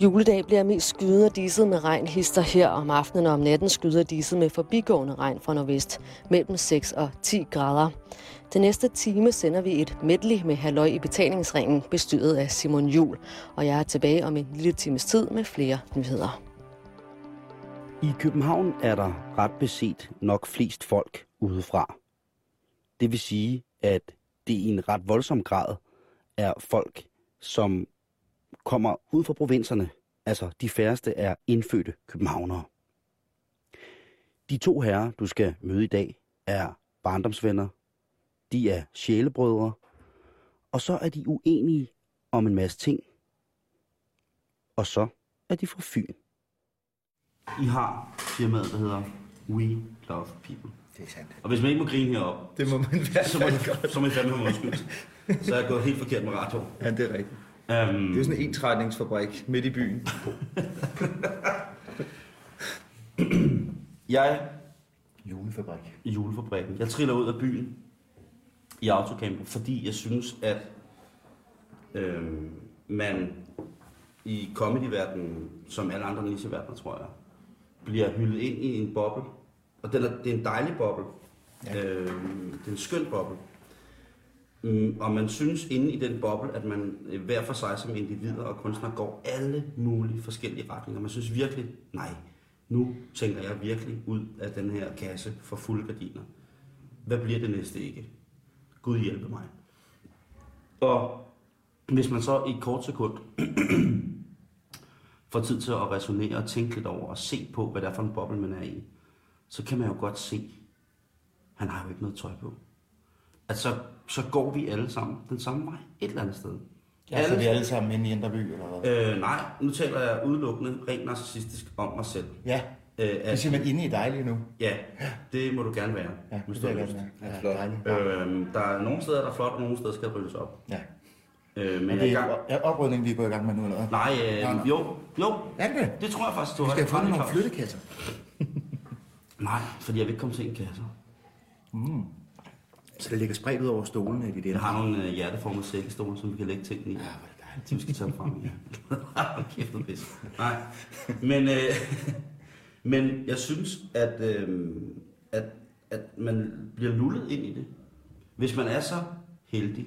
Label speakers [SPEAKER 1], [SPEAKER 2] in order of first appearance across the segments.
[SPEAKER 1] Juledag bliver mest skyet og diset med regn hister her om aftenen og om natten skyder diset med forbigående regn fra nordvest mellem 6 og 10 grader. Den næste time sender vi et medley med halløj i betalingsringen, bestyret af Simon Jul, og jeg er tilbage om en lille times tid med flere nyheder.
[SPEAKER 2] I København er der ret beset nok flest folk udefra. Det vil sige, at det i en ret voldsom grad er folk, som kommer ud fra provinserne. Altså, de færreste er indfødte københavnere. De to herrer, du skal møde i dag, er barndomsvenner. De er sjælebrødre. Og så er de uenige om en masse ting. Og så er de fra Fyn. I har firmaet, der hedder We Love People.
[SPEAKER 3] Det er sandt.
[SPEAKER 2] Og hvis man ikke må grine heroppe,
[SPEAKER 3] Det må man være.
[SPEAKER 2] så må, så må I fandme have undskyld. Så er jeg gået helt forkert med radio.
[SPEAKER 3] Ja, det er rigtigt.
[SPEAKER 2] Um,
[SPEAKER 3] Det er jo sådan en ensretningsfabrik midt i byen.
[SPEAKER 2] jeg
[SPEAKER 3] Julefabrik.
[SPEAKER 2] i julefabrikken. Jeg triller ud af byen i autocamper, fordi jeg synes, at øhm, man i comedyverdenen, som alle andre nicheverdener, tror jeg, bliver hyldet ind i en boble. Og den er, det er en dejlig boble. Ja. Øhm, det er en skøn boble. Mm, og man synes inde i den boble, at man øh, hver for sig som individer og kunstner går alle mulige forskellige retninger. Man synes virkelig, nej, nu tænker jeg virkelig ud af den her kasse for fulde gardiner. Hvad bliver det næste ikke? Gud hjælpe mig. Og hvis man så i et kort sekund får tid til at resonere og tænke lidt over og se på, hvad det er for en boble, man er i, så kan man jo godt se, han har jo ikke noget tøj på. At så, så går vi alle sammen den samme vej et eller andet sted.
[SPEAKER 4] Ja, så vi alle sammen inde i Indreby, eller hvad?
[SPEAKER 2] Øh, nej, nu taler jeg udelukkende rent narcissistisk om mig selv.
[SPEAKER 4] Ja,
[SPEAKER 2] Øh,
[SPEAKER 4] det er
[SPEAKER 2] at,
[SPEAKER 4] simpelthen inde i dig lige nu.
[SPEAKER 2] ja, det må du gerne være,
[SPEAKER 4] Ja,
[SPEAKER 2] hvis
[SPEAKER 4] det
[SPEAKER 2] du har
[SPEAKER 4] jeg
[SPEAKER 2] lyst.
[SPEAKER 3] Ja,
[SPEAKER 4] Ja,
[SPEAKER 3] flot.
[SPEAKER 2] Øh, der er nogle steder, der er flot, og nogle steder skal ryddes op.
[SPEAKER 4] Ja.
[SPEAKER 2] Øh, men
[SPEAKER 4] Men
[SPEAKER 2] jeg er i
[SPEAKER 4] det
[SPEAKER 2] gang...
[SPEAKER 4] er oprydning, vi er gået i gang med nu, eller hvad?
[SPEAKER 2] Nej, øh,
[SPEAKER 4] nå.
[SPEAKER 2] jo, jo,
[SPEAKER 4] Er det det?
[SPEAKER 2] det tror jeg faktisk, du
[SPEAKER 4] Vi
[SPEAKER 2] har
[SPEAKER 4] skal have fundet nogle flyttekasser.
[SPEAKER 2] Nej, fordi jeg vil ikke komme til en kasse.
[SPEAKER 4] Så det ligger spredt ud over stolene i dit
[SPEAKER 2] Jeg har nogle øh, hjerteformede sækkestole, som vi kan lægge tingene i. Ja,
[SPEAKER 4] hvor er det dejligt.
[SPEAKER 2] De skal tage frem, ja. Kæft, noget pis. Nej, men, øh, men jeg synes, at, øh, at, at man bliver lullet ind i det. Hvis man er så heldig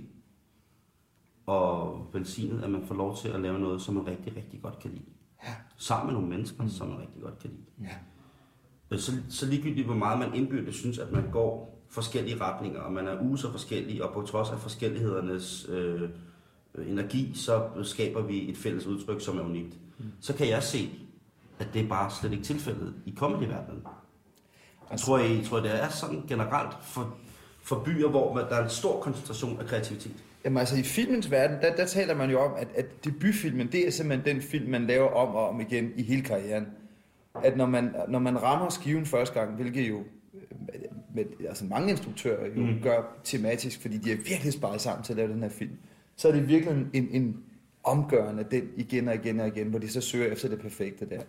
[SPEAKER 2] og velsignet, at man får lov til at lave noget, som man rigtig, rigtig godt kan lide.
[SPEAKER 4] Ja.
[SPEAKER 2] Sammen med nogle mennesker, mm. som man rigtig godt kan lide.
[SPEAKER 4] Ja.
[SPEAKER 2] Øh, Så, så ligegyldigt hvor meget man indbyrdes synes, at man går forskellige retninger, og man er så forskellige, og på trods af forskellighedernes øh, energi, så skaber vi et fælles udtryk, som er unikt. Mm. Så kan jeg se, at det er bare slet ikke tilfældet i comedyverdenen. Jeg tror, I, tror, det er sådan generelt for, for byer, hvor man, der er en stor koncentration af kreativitet.
[SPEAKER 3] Jamen altså i filmens verden, der, der taler man jo om, at, at debutfilmen, det er simpelthen den film, man laver om og om igen i hele karrieren. At når man, når man rammer skiven første gang, hvilket jo med, altså mange instruktører jo mm. gør tematisk, fordi de er virkelig sparet sammen til at lave den her film, så er det virkelig en, en, en omgørende den igen og igen og igen, hvor de så søger efter det perfekte der.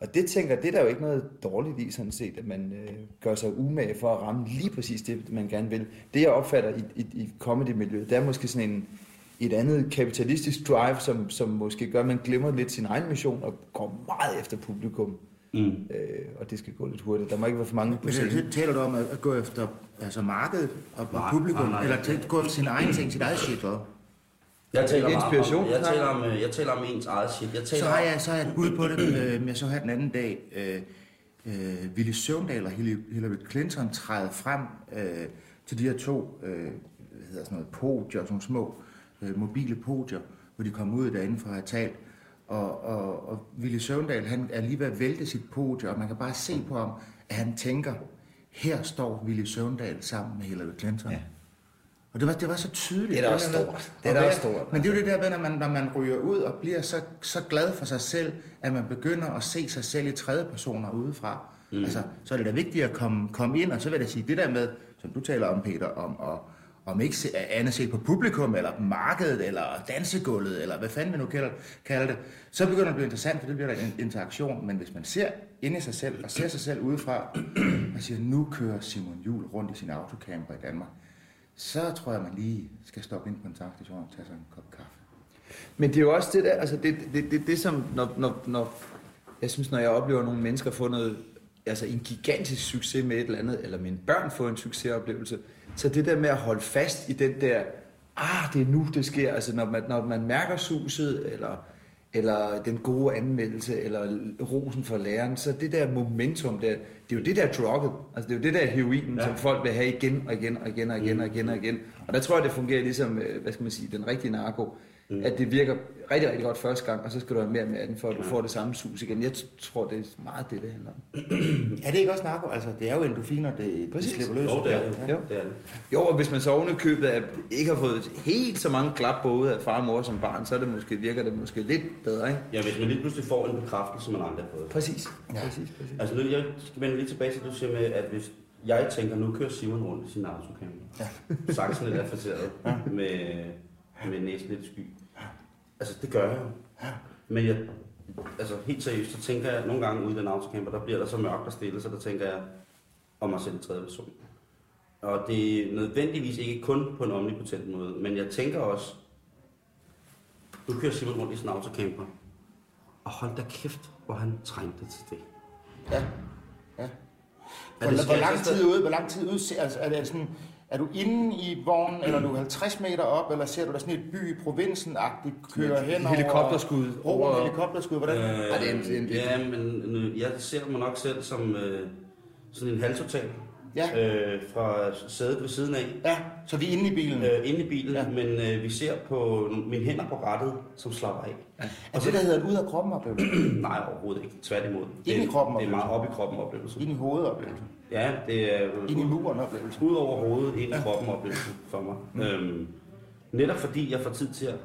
[SPEAKER 3] Og det tænker det er der jo ikke noget dårligt i sådan set, at man øh, gør sig umage for at ramme lige præcis det, man gerne vil. Det jeg opfatter i, i, i comedy-miljøet, det er måske sådan en, et andet kapitalistisk drive, som, som måske gør, at man glemmer lidt sin egen mission og går meget efter publikum.
[SPEAKER 2] Mm.
[SPEAKER 3] Øh, og det skal gå lidt hurtigt. Der må ikke være for mange på
[SPEAKER 4] Men
[SPEAKER 3] scenen.
[SPEAKER 4] så taler du om at at gå efter altså markedet og, og publikum,
[SPEAKER 2] nej, nej.
[SPEAKER 4] eller til, gå efter sin egen ting, sit eget shit, hvad?
[SPEAKER 2] Jeg taler,
[SPEAKER 3] inspiration,
[SPEAKER 2] om, jeg, taler om, øh, jeg taler om ens eget shit. Jeg taler
[SPEAKER 4] Så har jeg, så har jeg et bud på det. Øh, jeg så her den anden dag, øh, øh, Willy Søvndal og Hillary Hillary Clinton træde frem øh, til de her to øh, hvad hedder sådan noget, podier, sådan nogle små øh, mobile podier, hvor de kom ud derinde for at have talt. Og, og, og Willy Søvndal, han er lige ved at vælte sit podie, og man kan bare se på ham, at han tænker, her står Willy Søvndal sammen med Hillary Clinton. Ja. Og det var, det var så tydeligt.
[SPEAKER 3] Det er da også stort. Det er da
[SPEAKER 4] og
[SPEAKER 3] også stort,
[SPEAKER 4] Men det er jo det der med, når man, når man ryger ud og bliver så, så glad for sig selv, at man begynder at se sig selv i tredje personer udefra. Mm. Altså, så er det da vigtigt at komme, komme ind, og så vil jeg sige, det der med, som du taler om, Peter, om at om ikke andet set på publikum, eller markedet, eller dansegulvet, eller hvad fanden vi nu kalder, kalder det, så begynder det at blive interessant, for det bliver der en interaktion. Men hvis man ser ind i sig selv, og ser sig selv udefra, og siger, nu kører Simon Jul rundt i sin autocamper i Danmark, så tror jeg, man lige skal stoppe ind på en tankstation og tage sig en kop kaffe.
[SPEAKER 3] Men det er jo også det der, altså det, det, det, det som, når, når, når, jeg synes, når jeg oplever nogle mennesker få noget, altså en gigantisk succes med et eller andet, eller mine børn få en succesoplevelse, så det der med at holde fast i den der, ah, det er nu, det sker, altså når man, når man mærker suset, eller, eller den gode anmeldelse, eller rosen for læreren, så det der momentum der, det er jo det der drugget, altså det er jo det der heroinen, ja. som folk vil have igen og igen og igen og igen og igen og igen. Og der tror jeg, det fungerer ligesom, øh, hvad skal man sige, den rigtige narko, mm. at det virker rigtig, rigtig godt første gang, og så skal du have mere med den, for at du får det samme sus igen. Jeg tror, det er meget det, det handler om.
[SPEAKER 4] Er det ikke også narko? Altså, det er jo endorfiner, det, det
[SPEAKER 3] Præcis.
[SPEAKER 4] slipper løs.
[SPEAKER 2] Jo, det er det.
[SPEAKER 3] Jo.
[SPEAKER 2] Det er det.
[SPEAKER 3] Jo, og hvis man så oven i købet af, ikke har fået helt så mange klap både af far og mor som barn, så er det måske, virker det måske lidt bedre, ikke?
[SPEAKER 2] Ja, hvis man lige pludselig får en bekræftelse, man aldrig har fået.
[SPEAKER 3] Præcis.
[SPEAKER 4] Ja.
[SPEAKER 3] Præcis, præcis.
[SPEAKER 2] Altså, nu, jeg skal vende lige tilbage til, det, du siger med, at hvis jeg tænker, nu kører Simon rundt i sin autocamper. Ja. Saksen er fatteret ja. med, med næsen lidt sky. Altså, det gør jeg jo. Men jeg, altså, helt seriøst, så tænker jeg nogle gange ude i den autocamper, der bliver der så mørkt og stille, så der tænker jeg om mig selv i tredje person. Og det er nødvendigvis ikke kun på en omnipotent måde, men jeg tænker også, nu kører Simon rundt i sin autocamper, og hold da kæft, hvor han trængte til det.
[SPEAKER 4] Ja. ja. Hvor,
[SPEAKER 2] det
[SPEAKER 4] hvor lang tid ude, hvor lang tid ude, ser- altså, er det sådan, er du inde i vognen, eller er du 50 meter op, eller ser du der sådan et by i provinsen-agtigt køre hen over...
[SPEAKER 3] Helikopterskud
[SPEAKER 4] over...
[SPEAKER 3] over-
[SPEAKER 4] helikopterskud, hvordan? Øh,
[SPEAKER 3] Ej, det er en- det er en-
[SPEAKER 2] ja, men øh, jeg ser mig nok selv som øh, sådan en halvtotal
[SPEAKER 4] ja,
[SPEAKER 2] øh, fra sædet ved siden af.
[SPEAKER 4] ja, så vi er inde i bilen.
[SPEAKER 2] Øh, inde i bilen,
[SPEAKER 4] Ja.
[SPEAKER 2] ja. men øh, vi ser på mine hænder på rattet, som slapper af.
[SPEAKER 4] Er det, der hedder en ud af kroppen oplevelse?
[SPEAKER 2] Nej, overhovedet ikke. Tværtimod.
[SPEAKER 4] Ind i kroppen
[SPEAKER 2] Det er meget op i kroppen oplevelse.
[SPEAKER 4] Ind i hovedet oplevelse?
[SPEAKER 2] Ja, det er
[SPEAKER 4] Ind i muren oplevelse?
[SPEAKER 2] ud over hovedet, ind i kroppen oplevelse for mig. Mm. Øhm, netop fordi jeg får tid til at,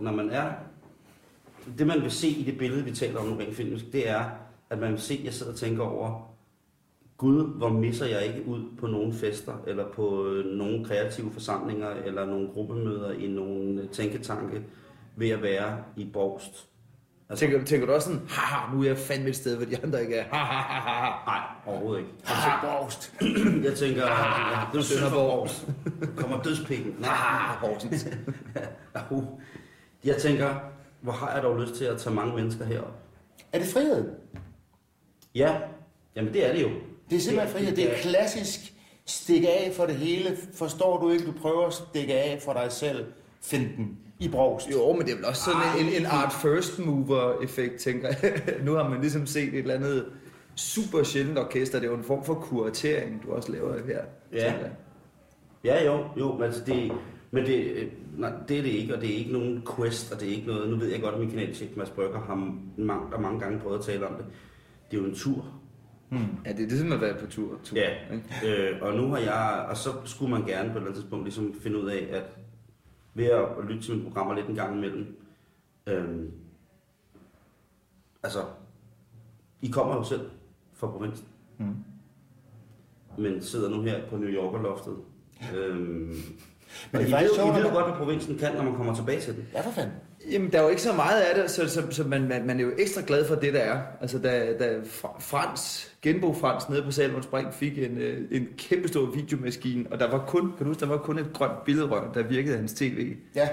[SPEAKER 2] når man er, det man vil se i det billede, vi taler om nu rent filmisk, det er, at man vil se, at jeg sidder og tænker over, Gud, hvor misser jeg ikke ud på nogle fester, eller på øh, nogle kreative forsamlinger, eller nogle gruppemøder i nogle øh, tænketanke, ved at være i Borgst. Altså,
[SPEAKER 3] Tænker, tænker du også sådan, haha, nu er jeg fandme et sted, hvor de andre ikke er. Ha, ha, ha, ha, ha.
[SPEAKER 2] nej, overhovedet ikke.
[SPEAKER 4] Haha, Borgst.
[SPEAKER 2] Jeg tænker, det er
[SPEAKER 3] Sønderborg.
[SPEAKER 2] Borgst. Kommer dødspikken.
[SPEAKER 3] Ah, Horsens.
[SPEAKER 2] Jeg tænker, hvor har jeg dog lyst til at tage mange mennesker herop?
[SPEAKER 4] Er det frihed?
[SPEAKER 2] Ja, jamen det er det jo.
[SPEAKER 4] Det er simpelthen frihed. Det er klassisk stikke af for det hele. Forstår du ikke, du prøver at stikke af for dig selv. Find den i Brogst.
[SPEAKER 3] Jo, men det er vel også sådan en, en art first mover effekt, tænker jeg. nu har man ligesom set et eller andet super sjældent orkester. Det er jo en form for kuratering, du også laver her.
[SPEAKER 2] Ja. Ja, jo, jo, men altså det, men det, øh, nej, det er det ikke, og det er ikke nogen quest, og det er ikke noget, nu ved jeg godt, at min kanalchef Mads Brygger har mange, der mange gange prøvet at tale om det. Det er jo en tur.
[SPEAKER 3] Ja, det er det, som at være på tur. tur
[SPEAKER 2] Ja,
[SPEAKER 3] ikke?
[SPEAKER 2] øh, og nu har jeg, og så skulle man gerne på et eller andet tidspunkt ligesom finde ud af, at ved at lytte til mine programmer lidt en gang imellem, øhm, altså, I kommer jo selv fra provinsen,
[SPEAKER 3] Mm.
[SPEAKER 2] men sidder nu her på New Yorker-loftet. Øhm,
[SPEAKER 4] Men
[SPEAKER 2] men
[SPEAKER 4] det er
[SPEAKER 2] I
[SPEAKER 4] faktisk
[SPEAKER 2] ved,
[SPEAKER 4] sjovt,
[SPEAKER 2] I ved jo godt, hvad provinsen kan, når man kommer tilbage til den.
[SPEAKER 4] Ja, for fanden.
[SPEAKER 3] Jamen, der er jo ikke så meget af det, så, så, så man, man, man er jo ekstra glad for det, der er. Altså, da, da Fra- Frans, Genbo Frans nede på Salmons Brink fik en, øh, en kæmpe stor videomaskine, og der var kun, kan du huske, der var kun et grønt billedrør, der virkede hans tv.
[SPEAKER 4] Ja,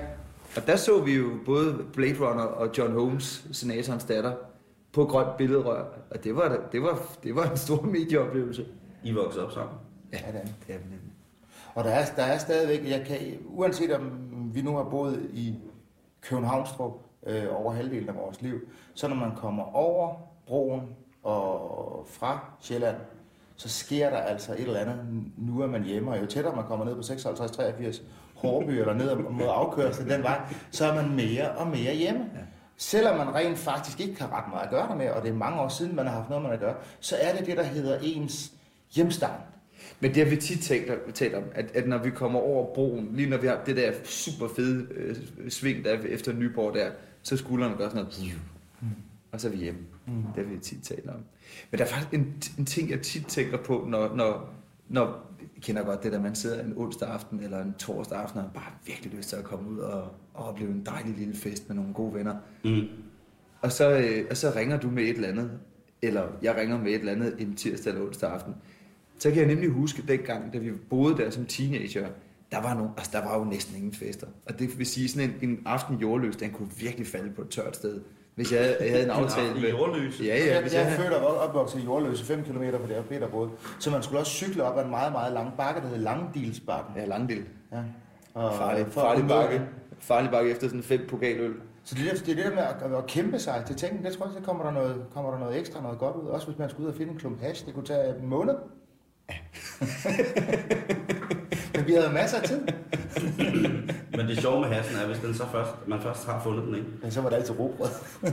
[SPEAKER 3] Og der så vi jo både Blade Runner og John Holmes, senatorens datter, på grønt billedrør. Og det var, det var, det var en stor medieoplevelse.
[SPEAKER 2] I voksede op sammen.
[SPEAKER 4] ja det er det.
[SPEAKER 3] det er det.
[SPEAKER 4] Og der er, der er stadigvæk, jeg kan, uanset om vi nu har boet i Københavnstrup øh, over halvdelen af vores liv, så når man kommer over broen og fra Sjælland, så sker der altså et eller andet. Nu er man hjemme, og jo tættere man kommer ned på 56-83 Hårby eller ned mod afkørslen den vej, så er man mere og mere hjemme. Ja. Selvom man rent faktisk ikke har ret meget at gøre der med, og det er mange år siden, man har haft noget med at gøre, så er det det, der hedder ens hjemstavn.
[SPEAKER 3] Men det har vi tit talt, talt om, at, at når vi kommer over broen, lige når vi har det der super fede øh, sving, der er efter Nyborg der, så skuldrene gør sådan noget, og så er vi hjemme. Mm. Det har vi tit talt om. Men der er faktisk en, en ting, jeg tit tænker på, når, når, når jeg kender godt det der, man sidder en onsdag aften eller en torsdag aften, og bare virkelig lyst til at komme ud og, og opleve en dejlig lille fest med nogle gode venner.
[SPEAKER 2] Mm.
[SPEAKER 3] Og så, øh, og så ringer du med et eller andet, eller jeg ringer med et eller andet en tirsdag eller onsdag aften. Så kan jeg nemlig huske dengang, da vi boede der som teenager, der var, nogle, altså, der var jo næsten ingen fester. Og det vil sige, sådan en, en aften i jordløs, den kunne virkelig falde på et tørt sted. Hvis jeg, jeg havde en aftale med...
[SPEAKER 2] Jordløse?
[SPEAKER 3] Ja, ja.
[SPEAKER 4] Jeg,
[SPEAKER 3] Hvis
[SPEAKER 4] jeg
[SPEAKER 3] jeg,
[SPEAKER 4] er
[SPEAKER 3] havde,
[SPEAKER 4] født og opvokset i Jordløse 5 km fra der Peter boede. Så man skulle også cykle op ad en meget, meget lang bakke, der hed Langdilsbakken.
[SPEAKER 3] ja, Langdel.
[SPEAKER 4] Ja. Og
[SPEAKER 3] Farlig,
[SPEAKER 4] for
[SPEAKER 3] farlig bakke.
[SPEAKER 4] det.
[SPEAKER 3] Farlig bakke efter sådan fem pokaløl.
[SPEAKER 4] Så det, er, det er det der med at, at kæmpe sig til tingene, det tror jeg, så kommer der, noget, kommer der noget ekstra, noget godt ud. Også hvis man skulle ud og finde en klump hash, det kunne tage en måned. Men vi havde masser af tid.
[SPEAKER 2] Men det sjove med hassen er, hvis den så først, man først har fundet den, ikke?
[SPEAKER 4] Men så var det altid robrød.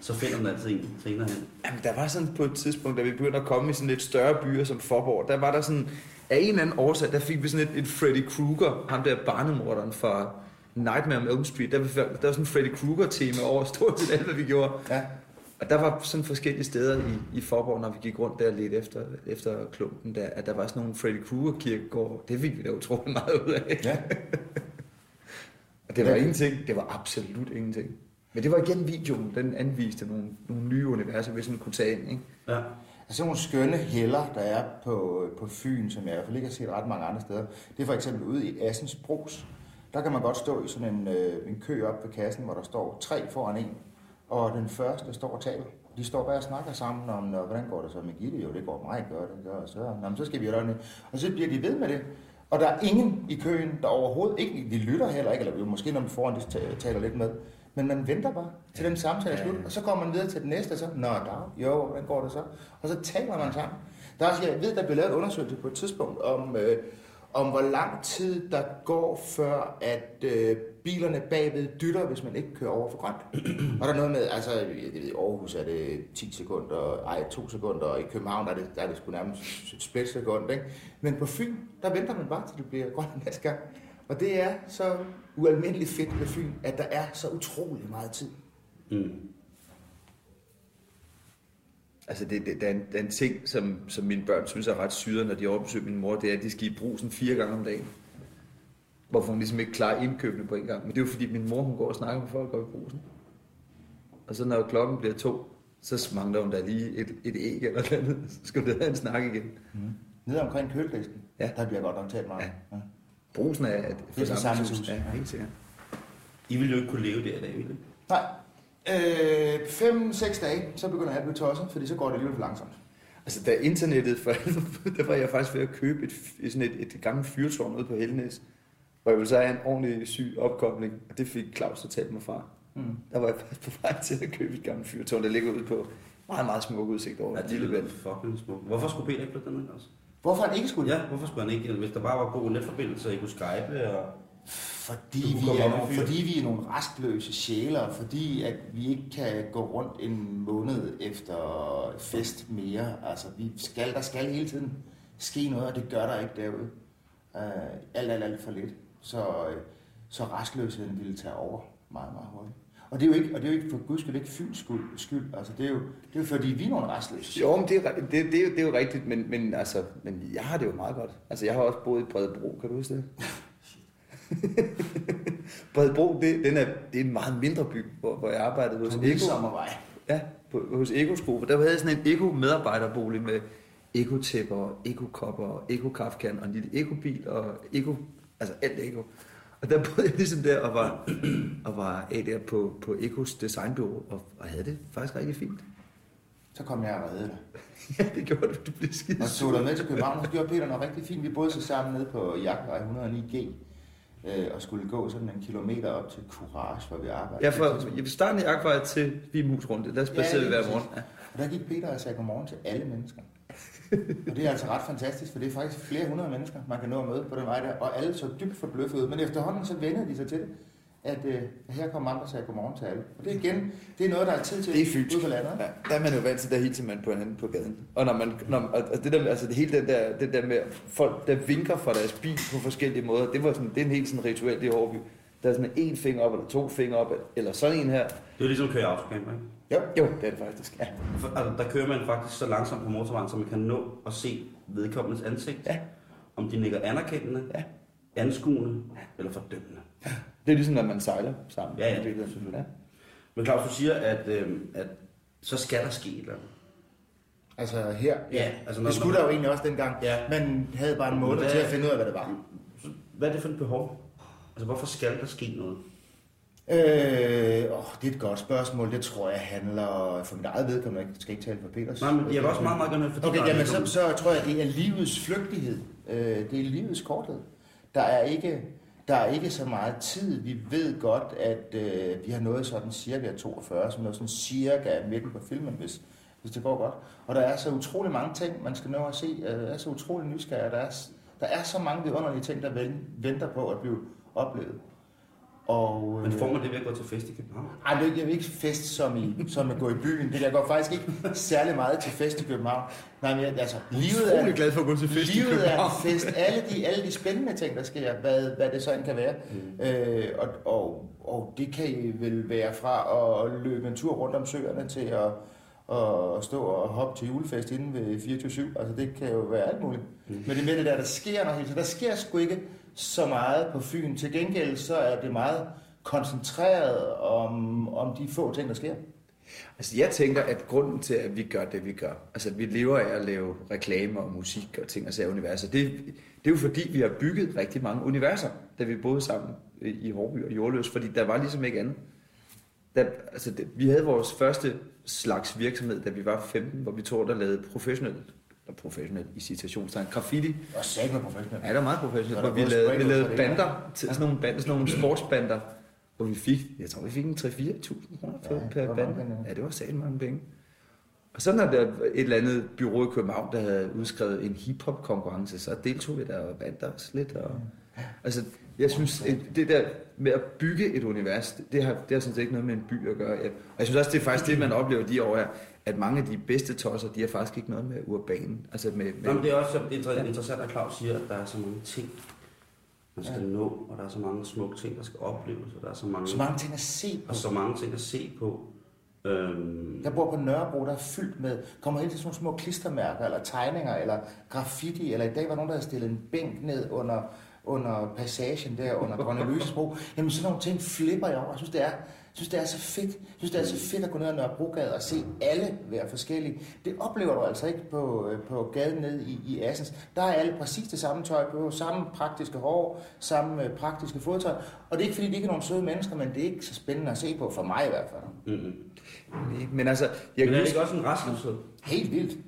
[SPEAKER 2] så finder den altid en senere hen.
[SPEAKER 3] Jamen, der var sådan på et tidspunkt, da vi begyndte at komme i sådan lidt større byer som Forborg, der var der sådan, af en eller anden årsag, der fik vi sådan et, et Freddy Krueger, ham der barnemorderen fra Nightmare on Elm Street, der, var- der var sådan en Freddy Krueger-tema over stort set alt, hvad vi gjorde.
[SPEAKER 4] Ja.
[SPEAKER 3] Og der var sådan forskellige steder i, i Forborg, når vi gik rundt der lidt efter, efter klumpen, der, at der var sådan nogle Freddy Krueger kirkegård. Det fik vi da utrolig meget ud af.
[SPEAKER 4] Ja.
[SPEAKER 3] Og det var
[SPEAKER 4] Ja.
[SPEAKER 3] ingenting. Det var absolut ingenting. Men det var igen videoen, den anviste nogle, nogle nye universer, vi sådan kunne tage ind. Ikke?
[SPEAKER 2] Ja.
[SPEAKER 4] Altså nogle skønne heller, der er på, på Fyn, som jeg i hvert fald ikke har set ret mange andre steder. Det er for eksempel ude i Assens Bros. Der kan man godt stå i sådan en, øh, en kø op ved kassen, hvor der står tre foran en. Og den første står og taler. De står bare og snakker sammen om, "Nå, hvordan går det så med Gitte? Jo, det går meget godt. Det gør så. Nå, men så skal vi gøre det. Og så bliver de ved med det. Og der er ingen i køen, der overhovedet ikke, de lytter heller ikke, eller jo, måske når man foran, de ta- taler lidt med. Men man venter bare til den samtale er slut, og så går man videre til den næste, og så, nå, der, jo, hvordan går det så? Og så taler man sammen. Der er, også- jeg ved, der blev lavet en undersøgelse på et tidspunkt om, øh, om hvor lang tid der går, før at øh, bilerne bagved dytter, hvis man ikke kører over for grønt. og der er noget med, altså jeg ved, i Aarhus er det 10 sekunder, ej 2 sekunder, og i København er det, der er det sgu nærmest et split sekund, ikke? Men på Fyn, der venter man bare til det bliver grønt næste gang. Og det er så ualmindeligt fedt ved Fyn, at der er så utrolig meget tid.
[SPEAKER 2] Mm.
[SPEAKER 3] Altså, det, det, der, er en, der er en ting, som, som mine børn synes er ret syret, når de overbesøger min mor, det er, at de skal i brusen fire gange om dagen. Hvorfor hun ligesom ikke klarer indkøbene på en gang. Men det er jo fordi, min mor hun går og snakker med folk, går i brusen. Og så når klokken bliver to, så mangler hun der lige et, et æg eller noget andet. Så skal du have en snak igen.
[SPEAKER 4] Nede omkring køledisken,
[SPEAKER 3] Ja.
[SPEAKER 4] der bliver godt nok talt meget.
[SPEAKER 3] Ja. Brusen er et
[SPEAKER 4] er forsamlingshus.
[SPEAKER 3] Ja, helt sikkert.
[SPEAKER 2] I ville jo ikke kunne leve der i dag, ville I?
[SPEAKER 4] Nej. Øh, fem, seks dage, så begynder jeg at blive tosset, fordi så går det alligevel for langsomt.
[SPEAKER 3] Altså, da internettet for der var jeg faktisk ved at købe et, sådan et, et gammelt fyrtårn ude på Helnes, hvor jeg ville så have en ordentlig syg opkobling, og det fik Claus så talt mig fra.
[SPEAKER 4] Mm.
[SPEAKER 3] Der var jeg faktisk på vej til at købe et gammelt fyrtårn, der ligger ude på meget, meget smuk udsigt over
[SPEAKER 2] Ja, det
[SPEAKER 3] lille
[SPEAKER 2] fucking smukt. Hvorfor skulle Peter ikke flytte den også?
[SPEAKER 4] Hvorfor han ikke skulle
[SPEAKER 2] Ja, hvorfor skulle han ikke? Hvis der bare var god netforbindelse, og I kunne skype og...
[SPEAKER 4] Fordi vi, er, nogle, fordi vi er nogle rastløse sjæler, fordi at vi ikke kan gå rundt en måned efter fest mere. Altså, vi skal, der skal hele tiden ske noget, og det gør der ikke derude. Uh, alt, alt, alt for lidt. Så, øh, så rastløsheden ville tage over meget, meget hurtigt. Og det er jo ikke, og det er jo ikke for guds skyld ikke fyns skyld, skyld. Altså, det er, jo, det er jo fordi, vi er nogle rastløse.
[SPEAKER 3] Jo, men det er, det, det, er, jo- det er jo rigtigt, men, men, altså, men jeg har det jo meget godt. Altså, jeg har også boet i Bredebro, kan du huske det? Bredebro, det, den er, det er en meget mindre by, hvor, hvor jeg arbejdede hos
[SPEAKER 4] På
[SPEAKER 3] Eko.
[SPEAKER 4] Sommervej.
[SPEAKER 3] Ja, på, hos Eko-sko. For der havde jeg sådan en Eko-medarbejderbolig med Eko-tæpper, Eko-kopper, Eko-kafkan og en lille Eko-bil og Eko, altså alt Eko. Og der boede jeg ligesom der og var, og var af der på, på Ekos designbureau og, og havde det faktisk rigtig fint.
[SPEAKER 4] Så kom jeg og reddede dig.
[SPEAKER 3] Ja, det gjorde du. Du blev skide
[SPEAKER 4] Og tog dig med til København, og så gjorde Peter noget rigtig fint. Vi boede så sammen nede på Jagtvej 109G, øh, og skulle gå sådan en kilometer op til Courage, hvor vi arbejdede.
[SPEAKER 3] Ja, fra i starten af jagtvej til Vimus rundt, der spacerede
[SPEAKER 4] Ja,
[SPEAKER 3] vi hver morgen.
[SPEAKER 4] præcis. Og der gik Peter og sagde godmorgen til alle mennesker. og det er altså ret fantastisk, for det er faktisk flere hundrede mennesker, man kan nå at møde på den vej der, og alle så dybt forbløffet ud. Men efterhånden så vendede de sig til det, at øh, her kom andre og sagde godmorgen til alle. Og det er igen, det er noget, der er tid til
[SPEAKER 3] Det er fynsk.
[SPEAKER 4] ude på landet.
[SPEAKER 3] Ja, der er man jo vant til, der hilser man på hinanden på gaden. Og når man, når, og det der, altså det hele den der, det der med folk, der vinker fra deres bil på forskellige måder, det var sådan, det er en helt sådan rituel i Hårby. Der er sådan en finger op, eller to fingre op, eller sådan en her.
[SPEAKER 2] Det er ligesom at køre i autocamper, ikke?
[SPEAKER 4] Jo,
[SPEAKER 3] Jo, det er det faktisk. Ja.
[SPEAKER 2] For, altså, der kører man faktisk så langsomt på motorvejen, så man kan nå at se vedkommendes ansigt.
[SPEAKER 3] Ja.
[SPEAKER 2] Om de nikker anerkendende,
[SPEAKER 3] Ja.
[SPEAKER 2] anskuende eller fordømmende.
[SPEAKER 3] Det er ligesom, når man sejler sammen.
[SPEAKER 2] Ja, ja,
[SPEAKER 3] Det er det, ja.
[SPEAKER 2] Men Claus, du siger, at, øh, at så skal der ske et eller andet.
[SPEAKER 4] Altså her,
[SPEAKER 2] Ja, altså når-
[SPEAKER 4] det skulle der jo egentlig også dengang.
[SPEAKER 2] Ja.
[SPEAKER 4] Man havde bare en måned
[SPEAKER 2] Hvad-
[SPEAKER 4] til at finde ud af, hvad det var.
[SPEAKER 2] Hvad er det for et behov? Altså, hvorfor skal der ske noget?
[SPEAKER 4] Øh, åh, det er et godt spørgsmål. Det tror jeg handler for mit eget vedkommende. Jeg skal ikke tale for Peters.
[SPEAKER 2] Nej, men jeg vil også meget, meget gerne fordi
[SPEAKER 4] Okay,
[SPEAKER 2] der er
[SPEAKER 4] jamen, så, så tror jeg, det er livets flygtighed. Øh, det er livets korthed. Der er ikke, der er ikke så meget tid. Vi ved godt, at øh, vi har nået sådan cirka 42, som er sådan cirka midten på filmen, hvis, hvis det går godt. Og der er så utrolig mange ting, man skal nå at se. Øh, der er så utrolig nysgerrig. Der er, der er så mange vidunderlige ting, der venter på at blive oplevet. Og,
[SPEAKER 2] Men
[SPEAKER 4] øh,
[SPEAKER 2] får man det ved at gå til fest i København?
[SPEAKER 4] ej, det er jeg vil ikke fest som, i, som at gå i byen. Det jeg går faktisk ikke særlig meget til fest i København. Nej, men altså, livet er,
[SPEAKER 3] glad for at gå til fest i
[SPEAKER 4] livet er
[SPEAKER 3] København.
[SPEAKER 4] en fest. Alle de, alle de spændende ting, der sker, hvad, hvad det så end kan være. Mm. Øh, og, og, og det kan I vel være fra at løbe en tur rundt om søerne til at, at stå og hoppe til julefest inde ved 24-7. Altså, det kan jo være alt muligt. Mm. Men det med det der, der sker noget hele tiden. Der sker sgu ikke så meget på Fyn. Til gengæld så er det meget koncentreret om, om de få ting, der sker.
[SPEAKER 3] Altså jeg tænker, at grunden til, at vi gør det, vi gør, altså at vi lever af at lave reklamer og musik og ting og sager universer, det, det er jo fordi, vi har bygget rigtig mange universer, da vi boede sammen i Hårby og Jordløs, fordi der var ligesom ikke andet. Der, altså det, vi havde vores første slags virksomhed, da vi var 15, hvor vi tog der lavede professionelt, eller professionelt i citationstegn, graffiti.
[SPEAKER 4] Og sagt med professionelt.
[SPEAKER 3] Ja, det var meget professionelt,
[SPEAKER 4] er
[SPEAKER 3] hvor vi lavede, vi lavede
[SPEAKER 4] er-
[SPEAKER 3] bander, til, sådan nogle, bander, sådan nogle sportsbander, hvor vi fik, jeg tror vi fik en 3-4.000 kroner
[SPEAKER 4] Ja,
[SPEAKER 3] ja, per
[SPEAKER 4] var penge, ja.
[SPEAKER 3] Ja, det var sat mange penge. Og så når der et eller andet bureau i København, der havde udskrevet en hiphop konkurrence, så deltog vi der og vandt os lidt. Og, altså, jeg synes, et- det der med at bygge et univers, det har, det har sådan set ikke noget med en by at gøre. Jeg- Og jeg synes også, det er faktisk det, man oplever de år her, at mange af de bedste tosser, de har faktisk ikke noget med urbanen. Altså med, med,
[SPEAKER 2] Nå, men det er også inter- interessant, at Claus siger, at der er så mange ting, man skal nå, og der er så mange smukke ting, der skal opleves, og der er så mange,
[SPEAKER 4] Så mange ting at se på.
[SPEAKER 2] og så mange ting at se på. Øhm,
[SPEAKER 4] Jeg bor på Nørrebro, der er fyldt med, kommer hele tiden sådan små klistermærker, eller tegninger, eller graffiti, eller i dag var nogen, der havde stillet en bænk ned under, under passagen der, under Dronning Louise's bro. Jamen sådan nogle ting flipper jeg over. Jeg synes, det er, synes, det er så fedt. Jeg synes, det er så fedt at gå ned ad Nørrebrogade og se alle være forskellige. Det oplever du altså ikke på, øh, på gaden nede i, i Assens. Der er alle præcis det samme tøj på, samme praktiske hår, samme øh, praktiske fodtøj. Og det er ikke, fordi de ikke er nogle søde mennesker, men det er ikke så spændende at se på, for mig i hvert fald.
[SPEAKER 2] mm-mm.
[SPEAKER 3] Men altså, jeg
[SPEAKER 2] Men
[SPEAKER 3] kan
[SPEAKER 2] er det ikke også en restløshed?
[SPEAKER 4] Helt vildt.